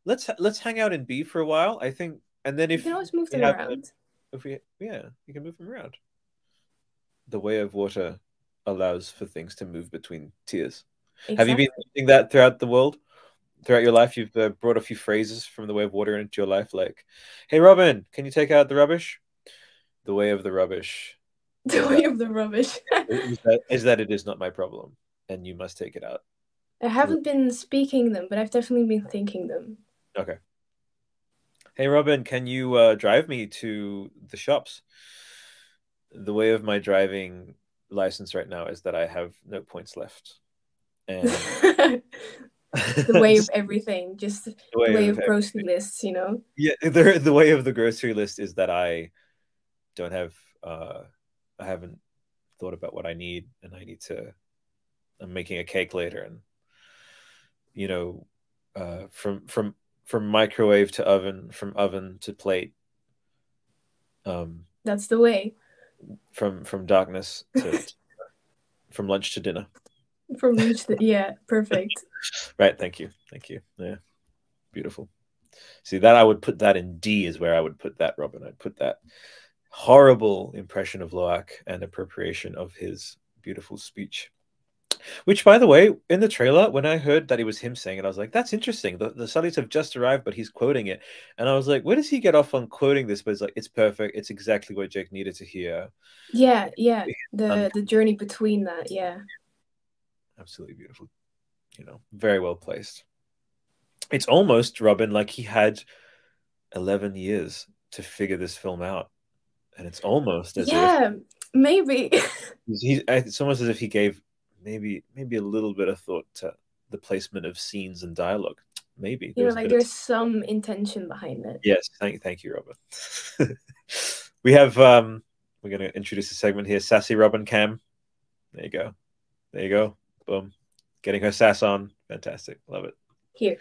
let's let's hang out in B for a while. I think, and then if You can always move them around. if we yeah, you can move them around. The way of water allows for things to move between tiers. Have you been using that throughout the world? Throughout your life, you've uh, brought a few phrases from the way of water into your life, like, "Hey, Robin, can you take out the rubbish?" The way of the rubbish the way of the rubbish? is that, is that it is not my problem, and you must take it out. I haven't been speaking them, but I've definitely been thinking them. Okay. Hey, Robin, can you uh, drive me to the shops? The way of my driving license right now is that I have no points left, and the way of everything, just the The way, of everything. grocery lists, you know. Yeah, the the way of the grocery list is that I don't have uh I haven't thought about what I need and I need to I'm making a cake later and you know uh from from from microwave to oven, from oven to plate um That's the way. From from darkness to from lunch to dinner. From which, the, yeah, perfect. Right, thank you. Thank you. Yeah. Beautiful. See that I would put that in D is where I would put that, Robin. I'd put that horrible impression of Lo'ak and appropriation of his beautiful speech. Which, by the way, in the trailer, when I heard that it was him saying it, I was like, that's interesting. The, the Sullies have just arrived, but he's quoting it. And I was like, where does he get off on quoting this? But it's like, it's perfect. It's exactly what Jake needed to hear. Yeah, yeah. Um, The the journey between that, yeah. absolutely beautiful. You know, very well placed. It's almost Robin like he had eleven years to figure this film out, and it's almost as Yeah, maybe. if he's. It's almost as if he gave maybe maybe a little bit of thought to the placement of scenes and dialogue. Maybe you know, like bit of- there's some intention behind it. Yes, thank thank you, Robin. we have um we're gonna introduce a segment here. Sassy Robin Cam. There you go. There you go. Boom. Getting her sass on. Fantastic. Love it. Here.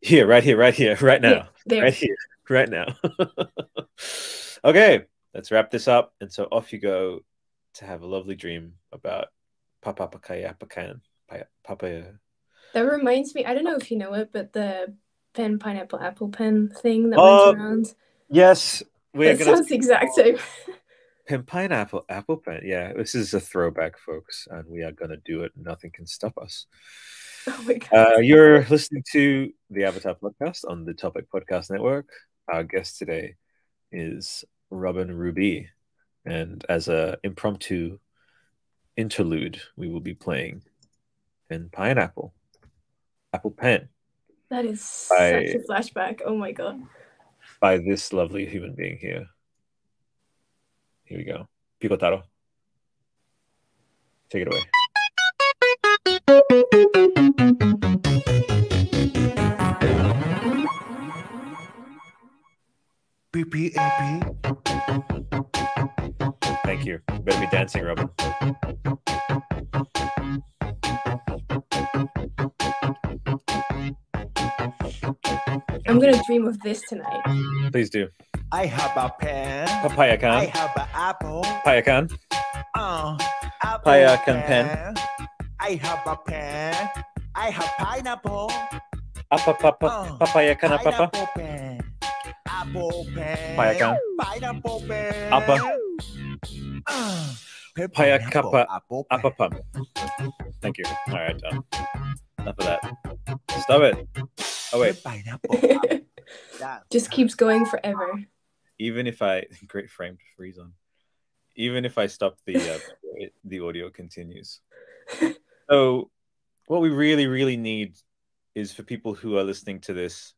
Here, right here, right here, right now. There. Right here, right now. okay, let's wrap this up. And so off you go to have a lovely dream about Papa Pakayapakan. Papa That reminds me, I don't know if you know it, but the pen, pineapple, apple pen thing that Oh, went around. Yes, we're That gonna sounds the exact same. Pin pineapple, apple pen. Yeah, this is a throwback, folks, and we are gonna do it. Nothing can stop us. Oh my god. Uh, you're listening to the Avatar podcast on the Topic Podcast Network. Our guest today is Robin Rubii, and as a impromptu interlude, we will be playing Pin Pineapple, Apple Pen that is I- such a flashback. Oh my god. by this lovely human being here. Here we go, Pikotaro. Take it away. PPAP. Thank you. Better be dancing, Robin. I'm gonna dream of this tonight. Please do. I have a pen. Papaya can. I have an apple. Papaya can. Uh, apple Papaya can pen. I have a pen. I have pineapple. Apa papa. Uh, Papaya can papa. pineapple pen. Apple pen. Papaya can. Pineapple pen. Apa. Uh, Papaya pineapple, kappa. Apple pen. Apa pum. Thank you. All right, done. Enough of that. Stop it. Oh wait. Pineapple. Just keeps going forever. Even if I great frame to freeze on. Even if I stop the uh, it- the audio continues. So, what we really really need is for people who are listening to this,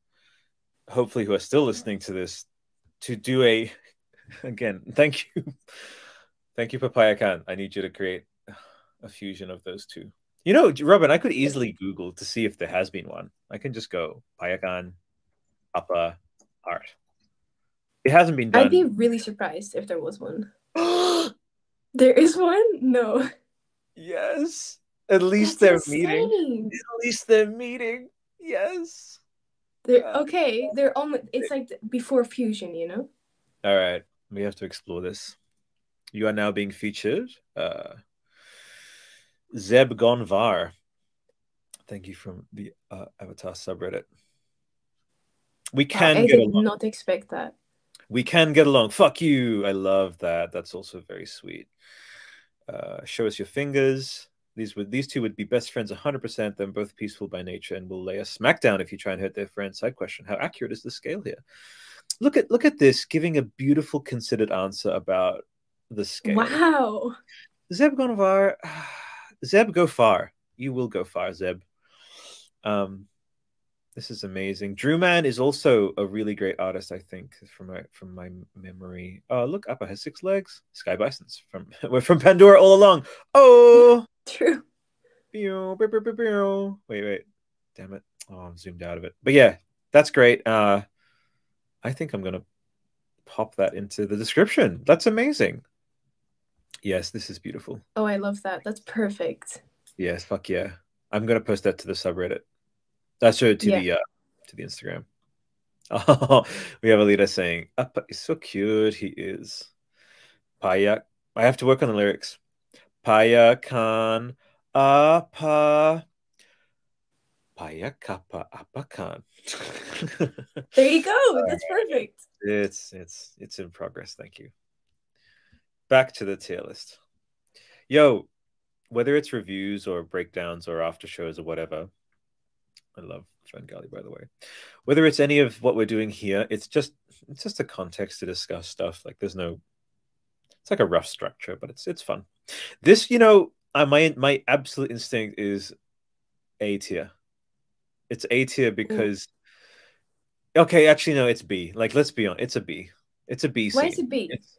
hopefully who are still listening to this, to do a again. Thank you, thank you, Papayakan. I need you to create a fusion of those two. You know, Robin, I could easily Google to see if there has been one. I can just go Payakan, Papa, Art. It hasn't been done. I'd be really surprised if there was one. There is one? No. yes. At least That's they're meeting. At least they're meeting. Yes. They're Yeah. okay. They're almost. It's like before fusion, you know. All right. We have to explore this. You are now being featured. Uh, Zeb Gonvar. Thank you from the uh, Avatar subreddit. We can I get did along. not expect that. We can get along. Fuck you. I love that. That's also very sweet. Uh, show us your fingers. These would these two would be best friends 100%. Then both peaceful by nature and will lay a smackdown if you try and hurt their friend. Side question: How accurate is the scale here? Look at look at this, giving a beautiful, considered answer about the scale. Wow. Zeb Gonvar, Zeb, go far. You will go far, Zeb. Um, this is amazing. Drew Man is also a really great artist, I think, from my from my memory. Oh, look, Appa has six legs. Sky Bison's from we're from Pandora all along. Oh, True. Pew, pew, pew, pew, pew. wait, wait, damn it! Oh, I'm zoomed out of it. But yeah, that's great. Uh, I think I'm gonna pop that into the description. That's amazing. Yes, this is beautiful. Oh, I love that. That's perfect. Yes, fuck yeah. I'm gonna post that to the subreddit. That's uh, to Yeah. the uh, to the Instagram. Oh, we have Alita saying, "Appa is so cute. He is." Paya. I have to work on the lyrics. Paya kan apa. Paya kappa apa kan. There you go. That's perfect. It's it's it's in progress. Thank you. Back to the tier list. Yo, whether it's reviews or breakdowns or after shows or whatever, I love Ferngully, by the way. Whether it's any of what we're doing here, it's just it's just a context to discuss stuff. Like there's no it's like a rough structure, but it's it's fun. This, you know, my my absolute instinct is A tier. It's A tier because okay, actually no, it's B. Like let's be honest, it's a B. It's a B. Why is it B? It's-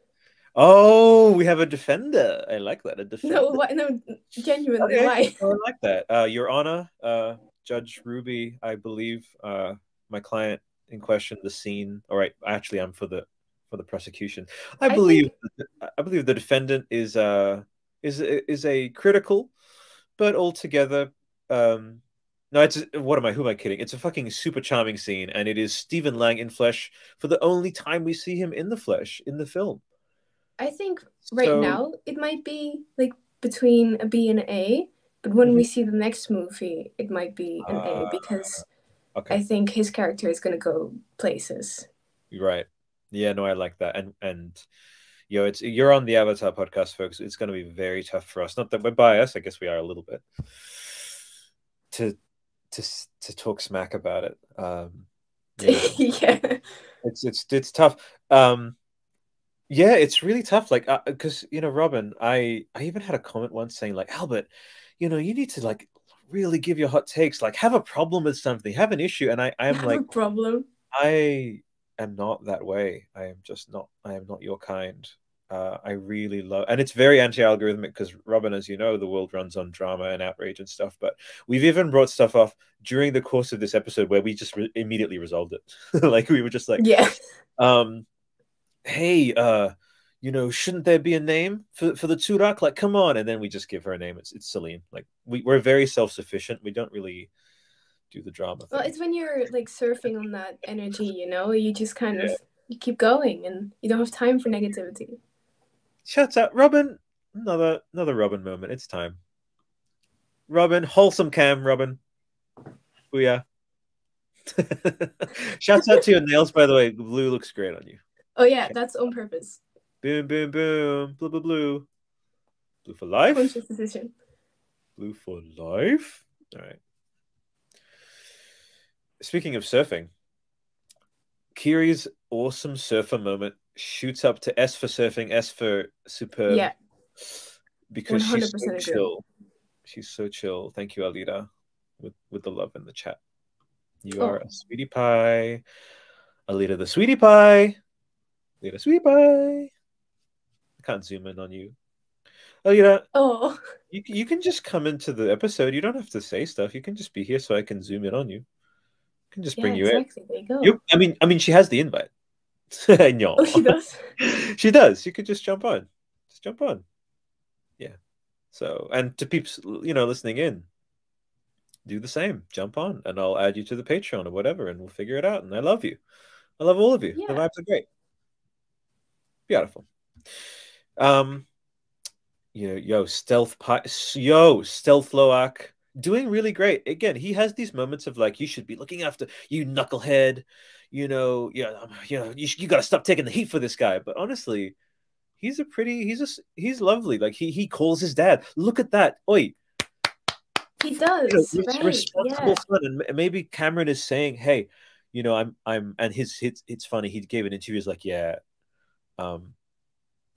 Oh, we have a defender. I like that. A defender. No, why, no, genuinely, Okay. why? Oh, I like that. Uh, Your Honor, uh, Judge Rubii, I believe uh, my client in question, the scene. All right, actually, I'm for the for the prosecution. I I believe I believe the defendant is uh is is a critical, but altogether um. No, it's what am I? Who am I kidding? It's a fucking super charming scene, and it is Stephen Lang in flesh for the only time we see him in the flesh in the film. I think right So- now it might be like between a B and an A, but when we see the next movie, it might be an A Mm-hmm. Ah, because Okay, I think his character is gonna go places. Right. Yeah, no, I like that. And and yo, it's you're on the Avatar podcast, folks. It's going to be very tough for us. Not that we're biased. I guess we are a little bit to to to talk smack about it. Um, you know, yeah. it's it's it's tough. Um, yeah, it's really tough. Like, because you know, Robin, I I even had a comment once saying like, Albert, you know, you need to like really give your hot takes. Like, have a problem with something, have an issue, and I I am Have like problem. I am not that way. I am just not. I am not your kind. Uh, I really love, and it's very anti-algorithmic because Robin, as you know, the world runs on drama and outrage and stuff. But we've even brought stuff off during the course of this episode where we just re- immediately resolved it. like we were just like, Yeah. um, hey, uh, you know, shouldn't there be a name for for the Tsurak? Like, come on! And then we just give her a name. It's it's Celine. Like we we're very self-sufficient. We don't really do the drama. Well, thing. it's when you're like surfing on that energy, you know, you just kind of you keep going and you don't have time for negativity. Shut up, Robin. Another another Robin moment. It's time. Robin, wholesome cam, Robin. Booyah. Shouts out to your nails, by the way. Blue looks great on you. Oh yeah, that's on purpose. Boom, boom, boom. Blue, blue, blue. Blue for life. Conscious decision. Blue for life. All right. Speaking of surfing, Kiri's awesome surfer moment shoots up to S for surfing, S for superb. Yeah. Because she's 100% so agree. chill. She's so chill. Thank you, Alida, with with the love in the chat. You Oh. are a sweetie pie. Alita the sweetie pie. Alita sweetie pie. I can't zoom in on you. Alida, Oh, you, you can just come into the episode. You don't have to say stuff. You can just be here so I can zoom in on you. I can just yeah, bring you exactly. There you go. in. You, I mean, I mean, she has the invite. no, Oh, she does. she does. You could just jump on. Just jump on. Yeah. So, and to peeps, you know, listening in, do the same. Jump on, and I'll add you to the Patreon or whatever, and we'll figure it out. And I love you. I love all of you. The vibes are great. Beautiful. Um, you know, yo, stealth, pi- yo, stealth Lo'ak, doing really great. Again, he has these moments of like, you should be looking after you, knucklehead. You know, yeah, um, you know, you, you got to stop taking the heat for this guy. But honestly, he's a pretty, he's a, he's lovely. Like he he calls his dad. Look at that, oi. He does. You know, right. Responsible yeah. son, and maybe Cameron is saying, hey, you know, I'm I'm, and his it's it's funny. He gave an interview. He's like, yeah, um,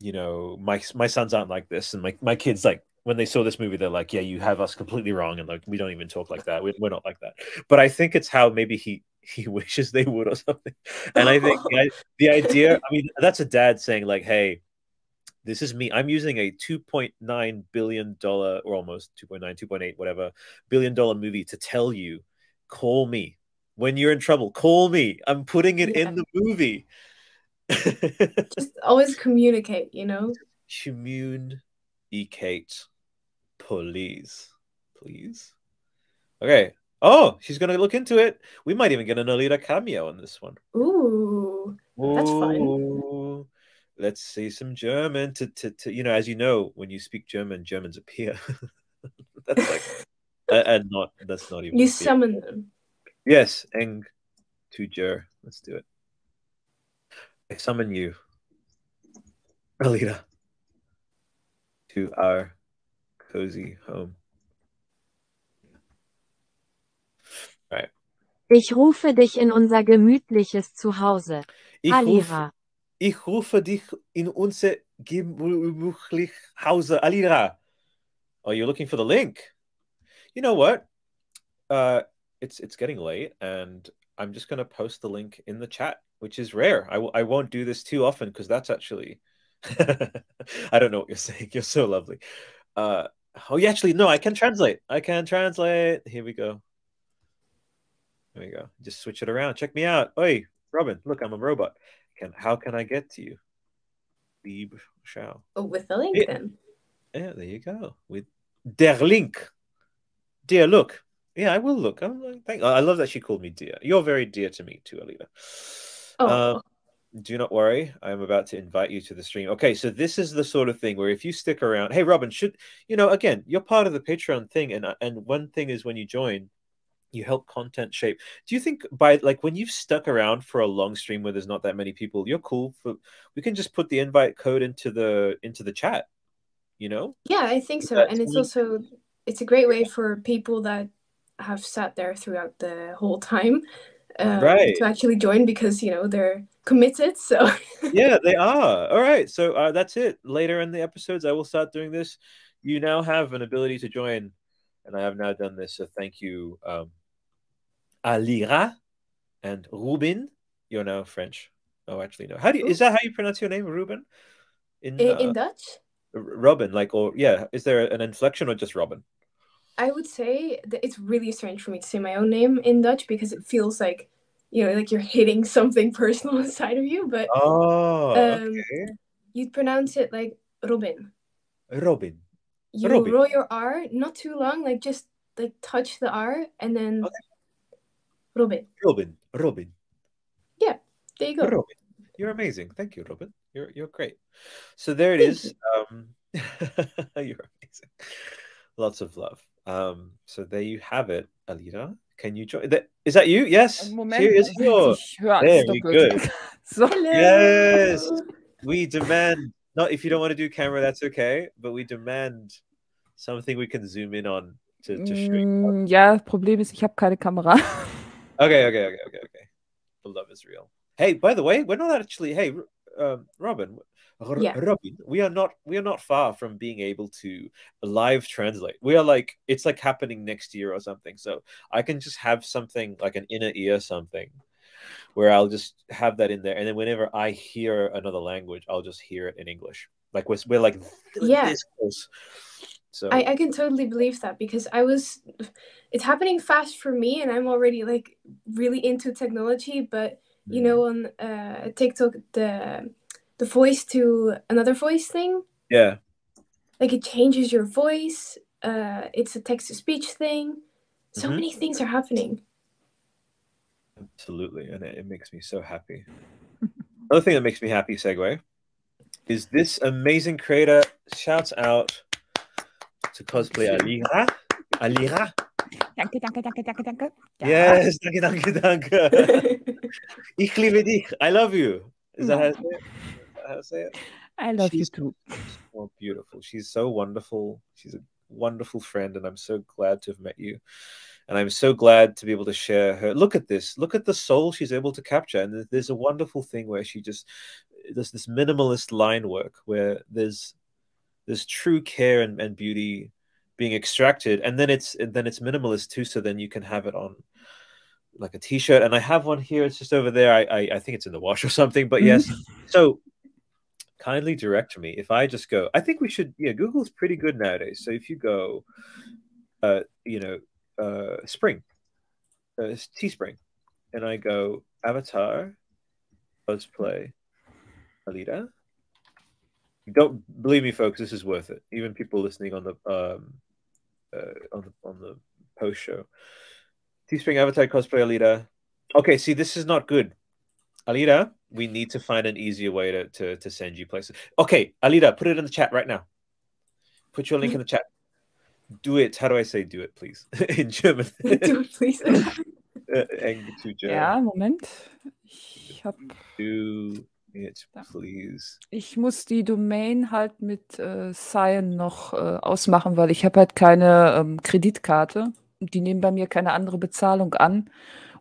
you know, my my sons aren't like this, and my my kids like when they saw this movie, they're like, yeah, you have us completely wrong, and like we don't even talk like that. We, are not like that. But I think it's how maybe he he wishes they would or something. And I think the, the idea, I mean, that's a dad saying like, hey, this is me. I'm using a 2.9 billion dollar or almost 2.9, 2.8, whatever billion dollar movie to tell you, call me when you're in trouble. Call me. I'm putting it yeah. in the movie. Just always communicate, you know? Communicate. Please. Please. Okay. Oh, she's gonna look into it. We might even get an Alita cameo in this one. Ooh, that's Ooh. fun. Let's see some German. To, to, to you know, as you know, when you speak German, Germans appear. that's like, and not that's not even. You summon them. Yes, Eng to Jer. Let's do it. I summon you, Alita, to our cozy home. Right. Ich rufe dich in unser gemütliches Zuhause. Ich Alira. Rufe, ich rufe dich in unser gemütliches Hause. Alira. Oh, you're looking for the link. You know what? Uh, it's it's getting late, and I'm just gonna post the link in the chat which is rare. I w- I won't do this too often because that's actually I don't know what you're saying. You're so lovely. Uh, oh, yeah, actually, no, I can translate. I can translate. Here we go. There we go. Just switch it around. Check me out. Oi, Robin, look, I'm a robot. Can how can I get to you? Lieb Shao. Oh, with the link yeah. then. Yeah, there you go. With der link. Dear, look. Yeah, I will look. I'm like, thank. I love that she called me dear. You're very dear to me too, Alita. Oh. Um, do not worry. I'm about to invite you to the stream. Okay, so this is the sort of thing where if you stick around, hey Robin, should you know again, you're part of the Patreon thing, and uh, and one thing is when you join, you help content shape. Do you think by like when you've stuck around for a long stream where there's not that many people, you're cool for we can just put the invite code into the into the chat, you know? Yeah, I think so. and it's also it's a great way for people that have sat there throughout the whole time um, right. to actually join because you know they're committed. So yeah, they are. All right, so uh, that's it. Later in the episodes, I will start doing this. You now have an ability to join, and I have now done this. So thank you, um, Alira and Ruben. You're now French. Oh, actually, no. How do you, is that how you pronounce your name, Ruben? In in, uh, in Dutch. Robin, like, or yeah, is there an inflection or just Robin? I would say that it's really strange for me to say my own name in Dutch because it feels like, you know, like you're hitting something personal inside of you. But oh, um, okay. you'd pronounce it like Robin. Robin. You Robin. roll your R, not too long, like just like touch the R and then okay. Robin. Robin. Robin. Yeah, there you go. Robin. You're amazing. Thank you, Robin. You're you're great. So there it Thank is. You. Um, you're amazing. Lots of love. Um, so there you have it, Alita. Can you join? Is that you? Yes. Moment, Here is There we go. yes. We demand. Not if you don't want to do camera, that's okay. But we demand something we can zoom in on to, to stream. Mm, ja, Problem ist, ich habe keine Kamera. okay, okay, okay, okay, okay. The love is real. Hey, by the way, we're not actually. Hey, um, Robin, yeah. Robin, we are not we are not far from being able to live translate. We are like it's like happening next year or something. So I can just have something like an inner ear something where I'll just have that in there, and then whenever I hear another language, I'll just hear it in English. Like we're, we're like yeah. So I, I can totally believe that because I was it's happening fast for me and I'm already like really into technology, but you mm. know on uh TikTok the the voice to another voice thing. Yeah. Like it changes your voice. Uh, it's a text to speech thing. So mm-hmm. many things are happening. Absolutely, and it, it makes me so happy. Another thing that makes me happy, segue, is this amazing creator shouts out to cosplay Alira. Alira. Danke, danke, danke, danke, danke. Ja. Yes, danke, danke, danke. Ich liebe dich. I love you. Is that how I say it? Is that how I say it? I love you She's too. so beautiful. She's so wonderful. She's a wonderful friend, and I'm so glad to have met you. And I'm so glad to be able to share her. Look at this. Look at the soul she's able to capture. And there's a wonderful thing where she just there's this minimalist line work where there's there's true care and, and beauty being extracted, and then it's and then it's minimalist too. So then you can have it on like a t-shirt. And I have one here. It's just over there. I I, I think it's in the wash or something. But yes. Mm-hmm. So kindly direct me if I just go. I think we should. Yeah, Google's pretty good nowadays. So if you go, uh, you know, uh, Spring, uh, Teespring, and I go Avatar, cosplay, Alira. Don't believe me, folks. This is worth it. Even people listening on the um, uh, on the on the post show. Teespring Avatar cosplay Alira. Okay, see, this is not good. Alira, we need to find an easier way to, to, to send you places. Okay, Alita, put it in the chat right now. Put your link in the chat. Do it. How do I say do it, please? in German. Do it, please. Uh. Ja, Moment. Ich, hab, Do it, please. ich muss die Domain halt mit äh, Cyan noch äh, ausmachen, weil ich habe halt keine ähm, Kreditkarte. Die nehmen bei mir keine andere Bezahlung an.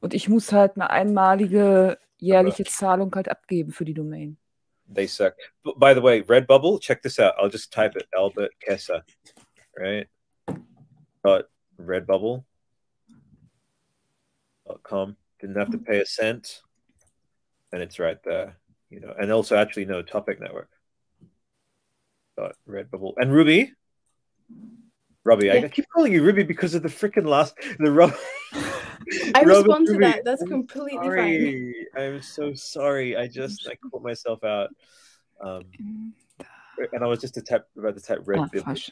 Und ich muss halt eine einmalige jährliche Zahlung halt abgeben für die Domain. They suck. B- By the way, Redbubble, check this out. I'll just type it Albert Kessa, right? Dot Redbubble. Dot com. Didn't have to pay a cent, and it's right there. You know, and also actually no Topic Network. Dot Redbubble and Rubii. Robbie, I keep calling you Ruby because of the freaking last the Rob. I Robert respond to that. That's I'm completely fine. I'm so sorry. I just I caught myself out. Um, and I was just to tap about to tap red falsch.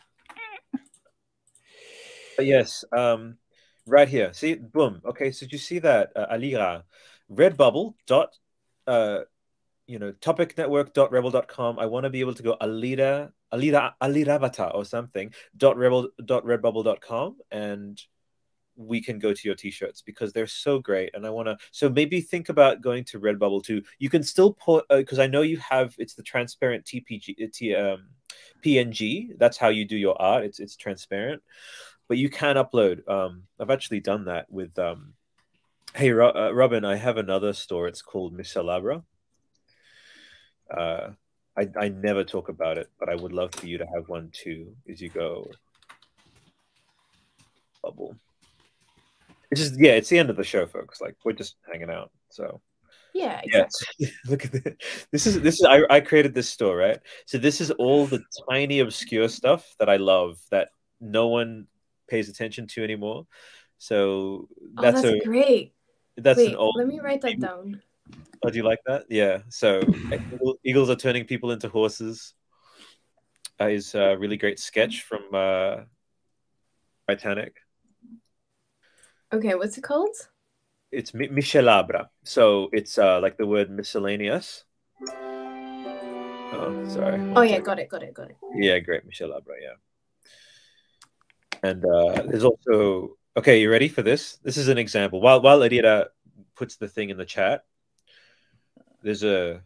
But yes, um, right here. See, boom. Okay, so did you see that, uh, Alira? Redbubble dot, uh, you know, topicnetwork dot rebel dot com. I want to be able to go Alira, Alira, Aliravata or something dot rebel dot redbubble.com and we can go to your t-shirts because they're so great. And i want to so maybe think about going to redbubble too. You can still put because i know you have it's the transparent tpg uh, t, um, png that's how you do your art. It's it's transparent. But you can upload um i've actually done that with um hey Ro- uh, robin i have another store. It's called Mishalabra. uh I, I never talk about it but i would love for you to have one too as you go bubble it's just yeah it's the end of the show folks like we're just hanging out so Yeah, exactly. Yes. Look at this. This is this is I, I created this store, right? So this is all the tiny obscure stuff that I love that no one pays attention to anymore. So Oh, that's, that's a great. that's Wait, an old let me write that down. Oh, do you like that? Yeah. So eagles are turning people into horses. Uh, is a really great sketch from uh, Titanic. Okay, what's it called? It's mi- Michelabra. So it's uh, like the word miscellaneous. Oh, sorry. Oh yeah, got it, got it, got it. Yeah, great, Michelle Abra, yeah. And uh, there's also okay. You ready for this? This is an example. While while Alira puts the thing in the chat, there's a.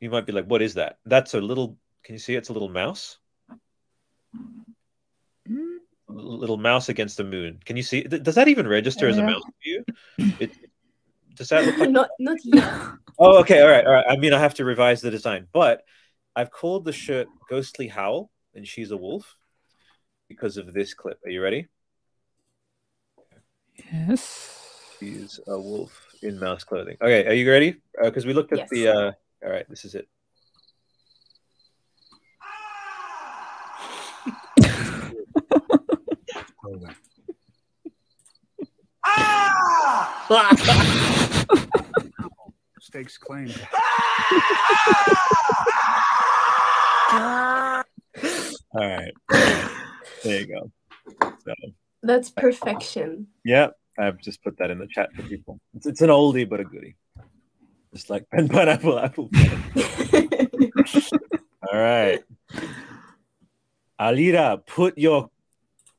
You might be like, "What is that?" That's a little. Can you see? It's a little mouse. A little mouse against the moon. Can you see? Does that even register as a mouse to you? It, does that look like? not not yet. Oh, okay, all right, all right. I mean, I have to revise the design, but I've called the shirt "Ghostly Howl," and she's a wolf because of this clip. Are you ready? Yes. She's a wolf in mouse clothing. Okay, are you ready? Because we looked at Yes. the. Uh, all right, this is it. ah! Stakes claimed. All right, there you go. So, That's perfection. yeah, I've just put that in the chat for people. It's, it's an oldie but a goodie. Just like pen pineapple apple. All right. Alira, put your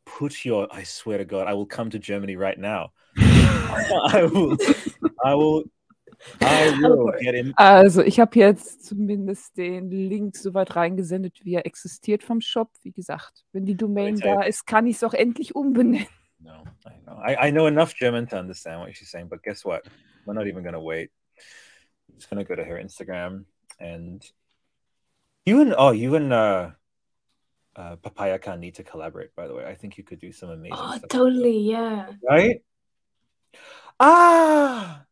put your I swear to God, I will come to Germany right now. I will I will I will get in. Also, ich habe jetzt zumindest den Link soweit reingesendet, wie er existiert vom Shop. Wie gesagt, wenn die Domain da ist, kann ich es auch endlich umbenennen. No, I know. I, I know enough German to understand what she's saying, but guess what? We're not even gonna wait. I'm just gonna go to her Instagram and you and oh you and uh uh, Papayakan need to collaborate, by the way. I think you could do some amazing Oh, totally. Yeah. Right? Ah!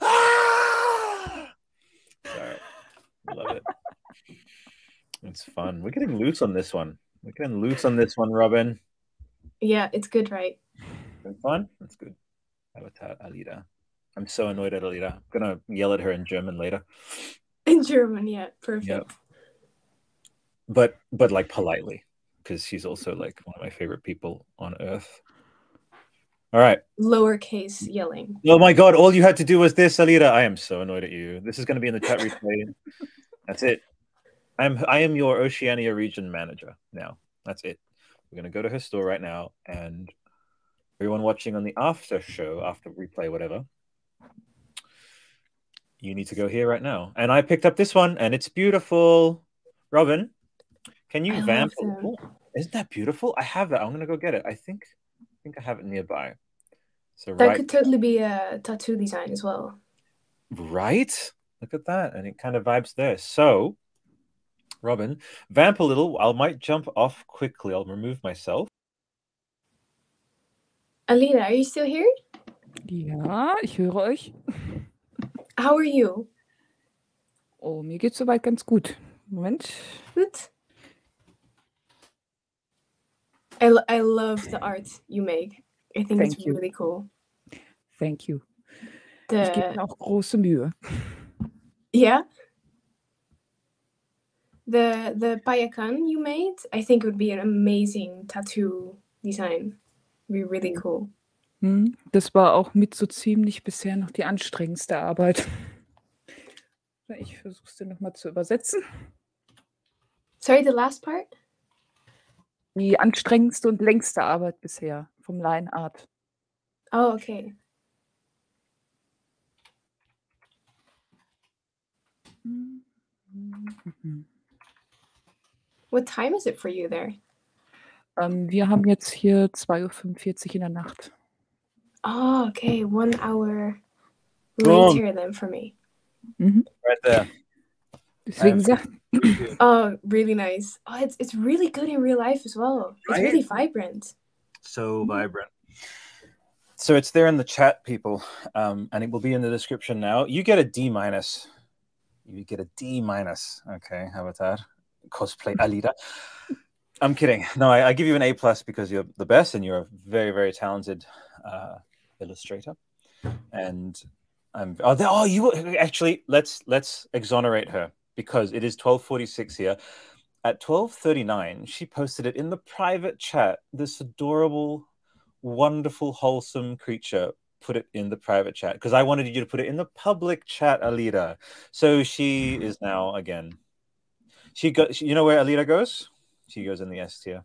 Ah! Sorry. Love it. It's fun. We're getting loose on this one. We're getting loose on this one, Robin. Yeah, it's good, right? Been fun? That's good. Habitat uh, Alira. I'm so annoyed at Alira. I'm gonna yell at her in German later. In German, yeah. Perfect. Yep. But but like politely. Because she's also like one of my favorite people on earth. All right. Lowercase yelling. Oh my god, all you had to do was this, Alira. I am so annoyed at you. This is gonna be in the chat replay. That's it. I'm I am your Oceania region manager now. That's it. We're gonna go to her store right now and everyone watching on the after show, after replay, whatever. You need to go here right now. And I picked up this one and it's beautiful. Robin, can you I vamp? Oh, isn't that beautiful? I have that. I'm gonna go get it. I think I think I have it nearby. So That right could totally be a tattoo design as well. Right? Look at that. And it kind of vibes there. So, Robin, vamp a little. I might jump off quickly. I'll remove myself. Alira, are you still here? Ja, ich höre euch. How are you? Oh, mir geht's soweit ganz gut. Moment. Good. I, lo- I love the art you make. I think it's you. really cool. Thank you. Ich gebe mir auch große Mühe. yeah. The the payakan you made, I think would be an amazing tattoo design. Be really cool. Hm, Das war auch mit so ziemlich bisher noch die anstrengendste Arbeit. Ich versuche es dir nochmal zu übersetzen. Sorry, the last part? Die anstrengendste und längste Arbeit bisher vom Line Art. Oh, okay. What time is it for you there? Ähm, wir haben jetzt hier 2.45 Uhr in der Nacht. Oh, okay. One hour Boom. later than for me. Right there. Deswegen sagt, Oh, really nice. Oh, it's it's really good in real life as well. It's really vibrant. So vibrant. So it's there in the chat, people, um, and it will be in the description now. You get a D minus. You get a D minus. Okay, how Cosplay Alira. I'm kidding. No, I, I give you an A plus because you're the best and you're a very, very talented uh, illustrator. And I'm oh, oh, you actually let's let's exonerate her because it is 12:46 here. At 12:39, she posted it in the private chat. This adorable wonderful, wholesome creature put it in the private chat because I wanted you to put it in the public chat, Alira. So she is now again. She got. You know where Alira goes? She goes in the S tier.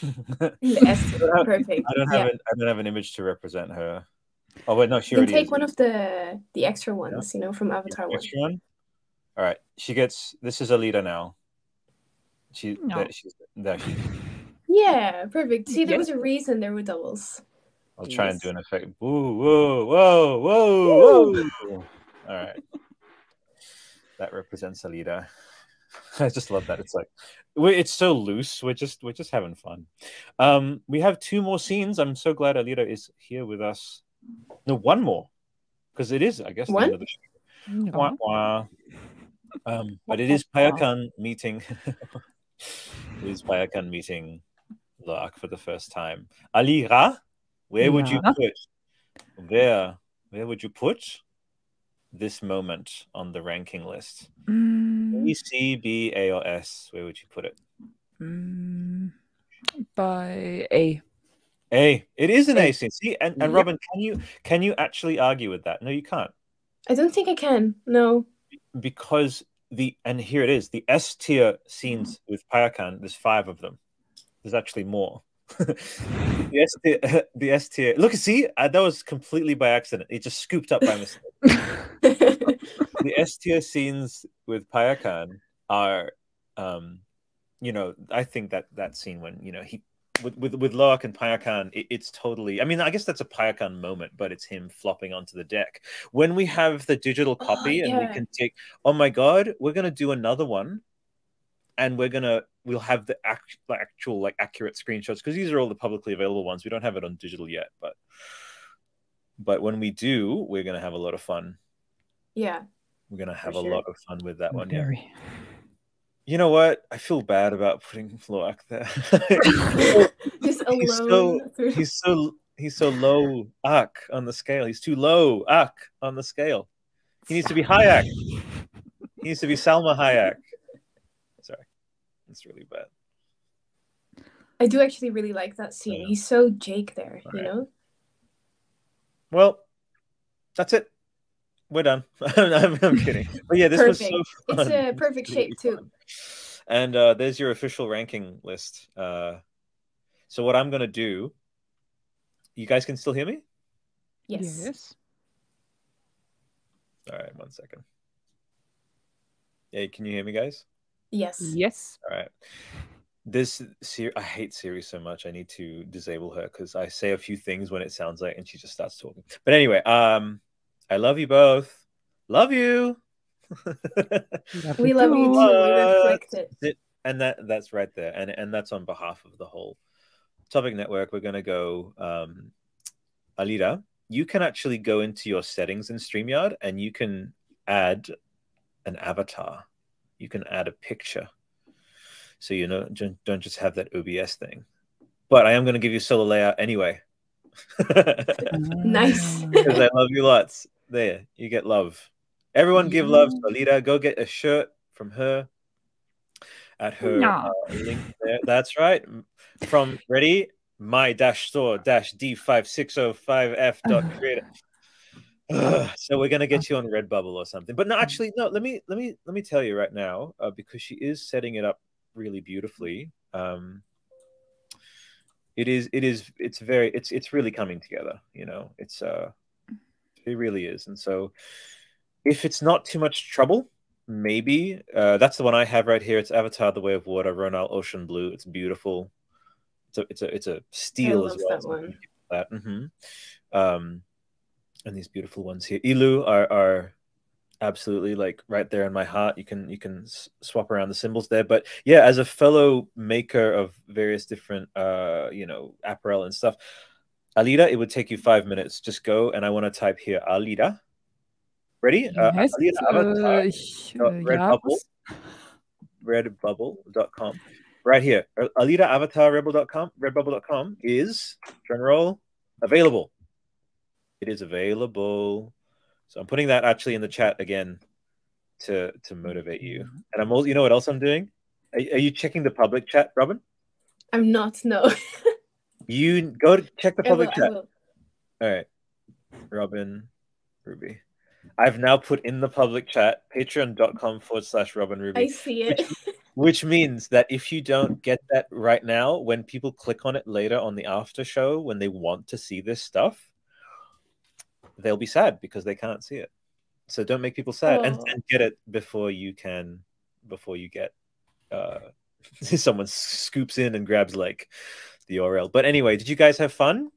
Yes, I don't have- perfect. I don't yeah. have. An, I don't have an image to represent her. Oh wait, no, she You can already take is. one of the the extra ones, you know, from Avatar one. Extra one? All right, she gets. This is Alira now. She. No. There, she's there. She, Yeah, perfect. See, there Yeah. was a reason there were doubles. I'll try and do an effect. Whoa, whoa, whoa, whoa, whoa. All right. That represents Alira. I just love that. It's like it's so loose. We're just we're just having fun. Um, we have two more scenes. I'm so glad Alira is here with us. No, one more. Because it is, I guess, the end of the show. Ja. Wah, wah. Um, but it is Payakan meeting. it is Payakan meeting Lo'ak for the first time. Alira, where would you put where where would you put this moment on the ranking list? Mm, E, C, B, A, or S? Where would you put it? mm, Bei A. A. It is an A A. scene. See, and, and Yep. Robin, can you can you actually argue with that? No, you can't. I don't think I can. No. because the and here it is the S tier scenes with Payakan. There's five of them. There's actually more. the S tier, the S tier. Look, see, uh, that was completely by accident. It just scooped up by mistake. the S tier scenes with Payakan are, um, you know, I think that that scene when you know he with with with Lo'ak and Payakan, it, it's totally. I mean, I guess that's a Payakan moment, but it's him flopping onto the deck. When we have the digital copy Oh, and we can take, oh my god, we're gonna do another one, and we're gonna we'll have the act, like, actual like accurate screenshots because these are all the publicly available ones. We don't have it on digital yet, but but when we do, we're gonna have a lot of fun. Yeah. We're gonna have For a sure. lot of fun with that one. Yeah. You know what? I feel bad about putting Floak there. Just He's alone. so- he's so he's so low ak on the scale. He's too low ak on the scale. He needs to be Hayek. He needs to be Salma Hayek. Sorry, that's really bad. I do actually really like that scene. Yeah. He's so Jake there, you Alright. know? Well, that's it. We're done. I'm, I'm kidding. But yeah, this was so Perfect. fun. It's a This was perfect really shape, too. And uh, there's your official ranking list. Uh, so what I'm gonna do? You guys can still hear me? Yes. All right, one second. Yeah, can you hear me, guys? Yes. Yes. All right. This ser- I hate Siri so much. I need to disable her because I say a few things when it sounds like, and she just starts talking. But anyway, um, I love you both. Love you. We love you too. We reflect it. and that that's right there, and and that's on behalf of the whole topic network. We're gonna go, um, Alira. You can actually go into your settings in Streamyard, and you can add an avatar. You can add a picture, so you know don't don't just have that OBS thing. But I am gonna give you solo layout anyway. Nice. because I love you lots. There, you get love. Everyone give love to Alira. Go get a shirt from her at her No. uh, link there. That's right. From ready, my dash store dash D5605F dot creator. Ugh, so we're gonna get you on Redbubble or something. But no, actually, no. Let me let me let me tell you right now, uh, because she is setting it up really beautifully. Um, it is it is it's very it's it's really coming together. You know, it's uh, it really is. And so, if it's not too much trouble, maybe uh, that's the one I have right here. It's Avatar: The Way of Water, Ronal Ocean Blue. It's beautiful. It's a it's a it's a steel I as well. that one. that. Mhm. Um, and these beautiful ones here. Ilu are are absolutely like right there in my heart. You can you can s- swap around the symbols there. But yeah, as a fellow maker of various different uh you know apparel and stuff, Alira, it would take you five minutes. Just go and I want to type here Alira. Ready? Uh, Yes, Alira Avatar. ich, uh, uh, dot äh, ja, Redbubble. was- redbubble.com. Right here, Alira Avatar Rebel.com, redbubble.com is general available. It is available. So I'm putting that actually in the chat again to to motivate you. Mm-hmm. And I'm also, you know what else I'm doing? Are, are you checking the public chat, Robin? I'm not, no. You go to check the I will, public chat. All right. Robin Rubii. I've now put in the public chat patreon.com forward slash Robin Rubii. I see it. which means that if you don't get that right now when people click on it later on the after show when they want to see this stuff they'll be sad because they can't see it so don't make people sad and, Oh. and get it before you can before you get uh someone scoops in and grabs like the url but anyway did you guys have fun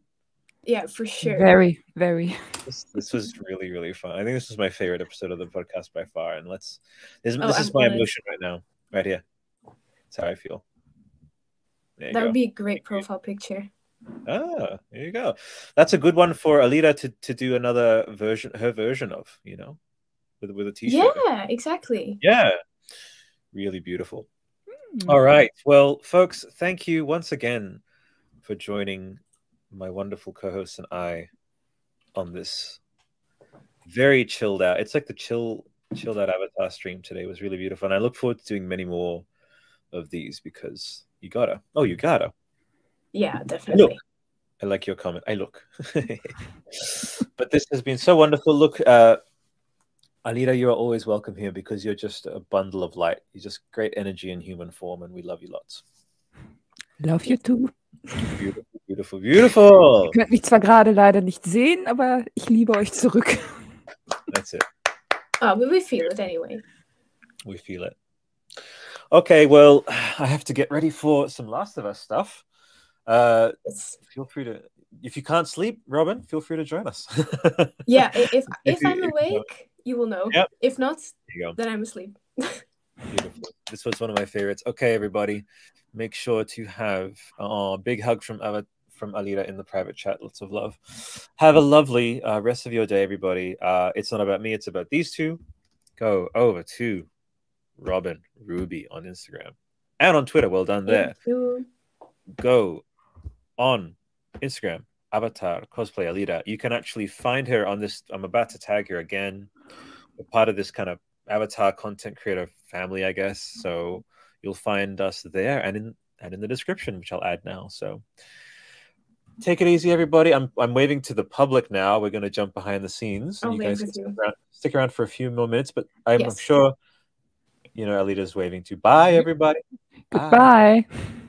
yeah, for sure. Very, very. this, this was really really fun i think this was my favorite episode of the podcast by far and let's this, Oh, this is my emotion right now right here that's how i feel there That go. would be a great profile picture. Ah, there you go. That's a good one for Alira to, to do another version, her version of, you know, with with a t-shirt. Yeah, exactly. Yeah. Really beautiful. Hmm. All right. Well, folks, thank you once again for joining my wonderful co-host and I on this very chilled out. It's like the chill chilled out avatar stream today was really beautiful. And I look forward to doing many more of these because you gotta. Oh, you gotta. Yeah, definitely. I like your comment. I look. but this has been so wonderful. Look, uh, Alira, you are always welcome here because you're just a bundle of light. You're just great energy in human form, and we love you lots. Love you too. Beautiful, beautiful, beautiful. Ihr könnt mich zwar gerade leider nicht sehen, aber ich liebe euch zurück. That's it. Oh, but we feel it anyway. We feel it. Okay, well, I have to get ready for some Last of Us stuff. Uh, feel free to, if you can't sleep, Robin, feel free to join us. yeah, if if I'm if you- awake, you will know. Yep. If not, then I'm asleep. Beautiful. This was one of my favorites. Okay, everybody, make sure to have a big hug from Ava, from Alira in the private chat. Lots of love. Have a lovely uh, rest of your day, everybody. Uh, it's not about me; it's about these two. Go over to Robin Rubii on Instagram and on Twitter. Well done there. Go on Instagram. Avatar cosplay Alira. You can actually find her on this. I'm about to tag her again. Part of this kind of avatar content creator family, I guess. So you'll find us there and in and in the description, which I'll add now. So take it easy, everybody. I'm I'm waving to the public now. We're gonna jump behind the scenes. I'll and you guys can stick you. around, stick around for a few more minutes, but I'm Yes. sure you know Alira's waving to. Bye everybody. Bye. Goodbye.